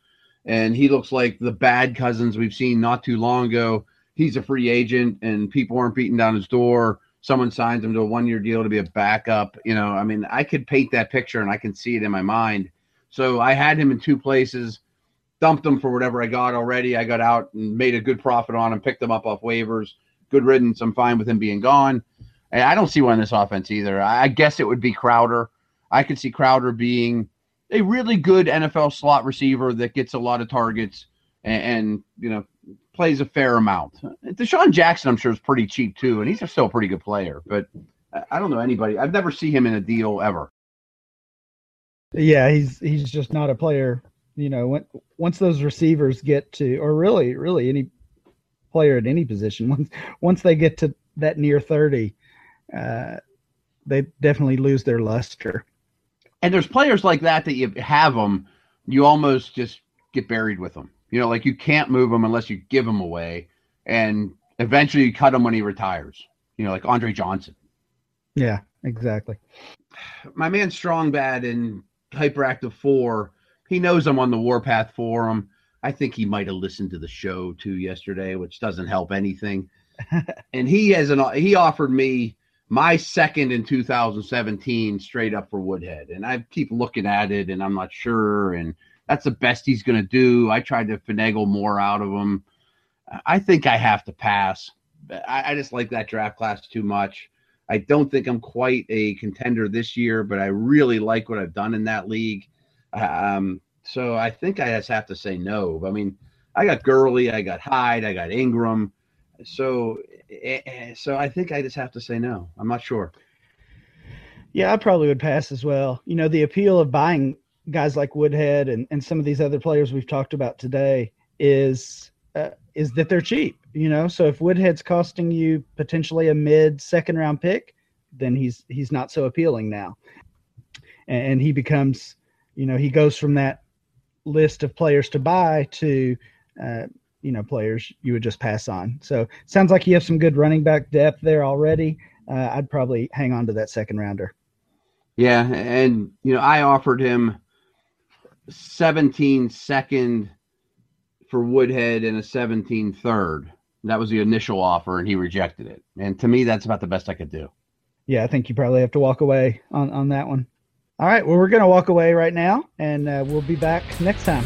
and he looks like the bad Cousins we've seen not too long ago. He's a free agent, and people aren't beating down his door. Someone signs him to a one year deal to be a backup. You know, I mean, I could paint that picture and I can see it in my mind. So I had him in two places, dumped him for whatever I got already. I got out and made a good profit on him, picked him up off waivers. Good riddance. I'm fine with him being gone. And I don't see one in this offense either. I guess it would be Crowder. I could see Crowder being a really good NFL slot receiver that gets a lot of targets and, and you know plays a fair amount. DeSean Jackson, I'm sure, is pretty cheap too, and he's still a pretty good player. But I don't know anybody. I've never seen him in a deal ever. Yeah, he's he's just not a player. You know, when, once those receivers get to, or really, really any player at any position, once once they get to that near thirty, uh, they definitely lose their luster. And there's players like that that you have them, you almost just get buried with them. You know, like you can't move them unless you give them away, and eventually you cut him when he retires. You know, like Andre Johnson. Yeah, exactly. My man Strong Bad in Hyperactive Four, he knows I'm on the warpath for him. I think he might have listened to the show too yesterday, which doesn't help anything. and he has an he offered me my second in 2017 straight up for Woodhead, and I keep looking at it, and I'm not sure, and that's the best he's going to do. I tried to finagle more out of him. I think I have to pass. I, I, just like that draft class too much. I don't think I'm quite a contender this year, but I really like what I've done in that league. Um, so I think I just have to say no. I mean, I got Gurley, I got Hyde, I got Ingram. So, so I think I just have to say no. I'm not sure. Yeah, I probably would pass as well. You know, the appeal of buying guys like Woodhead and, and some of these other players we've talked about today is uh, is that they're cheap. You know, so if Woodhead's costing you potentially a mid second round pick, then he's he's not so appealing now, and, and he becomes, you know, he goes from that list of players to buy to uh, you know players you would just pass on. So sounds like you have some good running back depth there already. Uh, I'd probably hang on to that second rounder. Yeah, and you know I offered him 17 second for Woodhead and a 17 third. That was the initial offer, and he rejected it. And to me, that's about the best I could do. Yeah, I think you probably have to walk away on on that one. All right, well, we're going to walk away right now, and uh, we'll be back next time.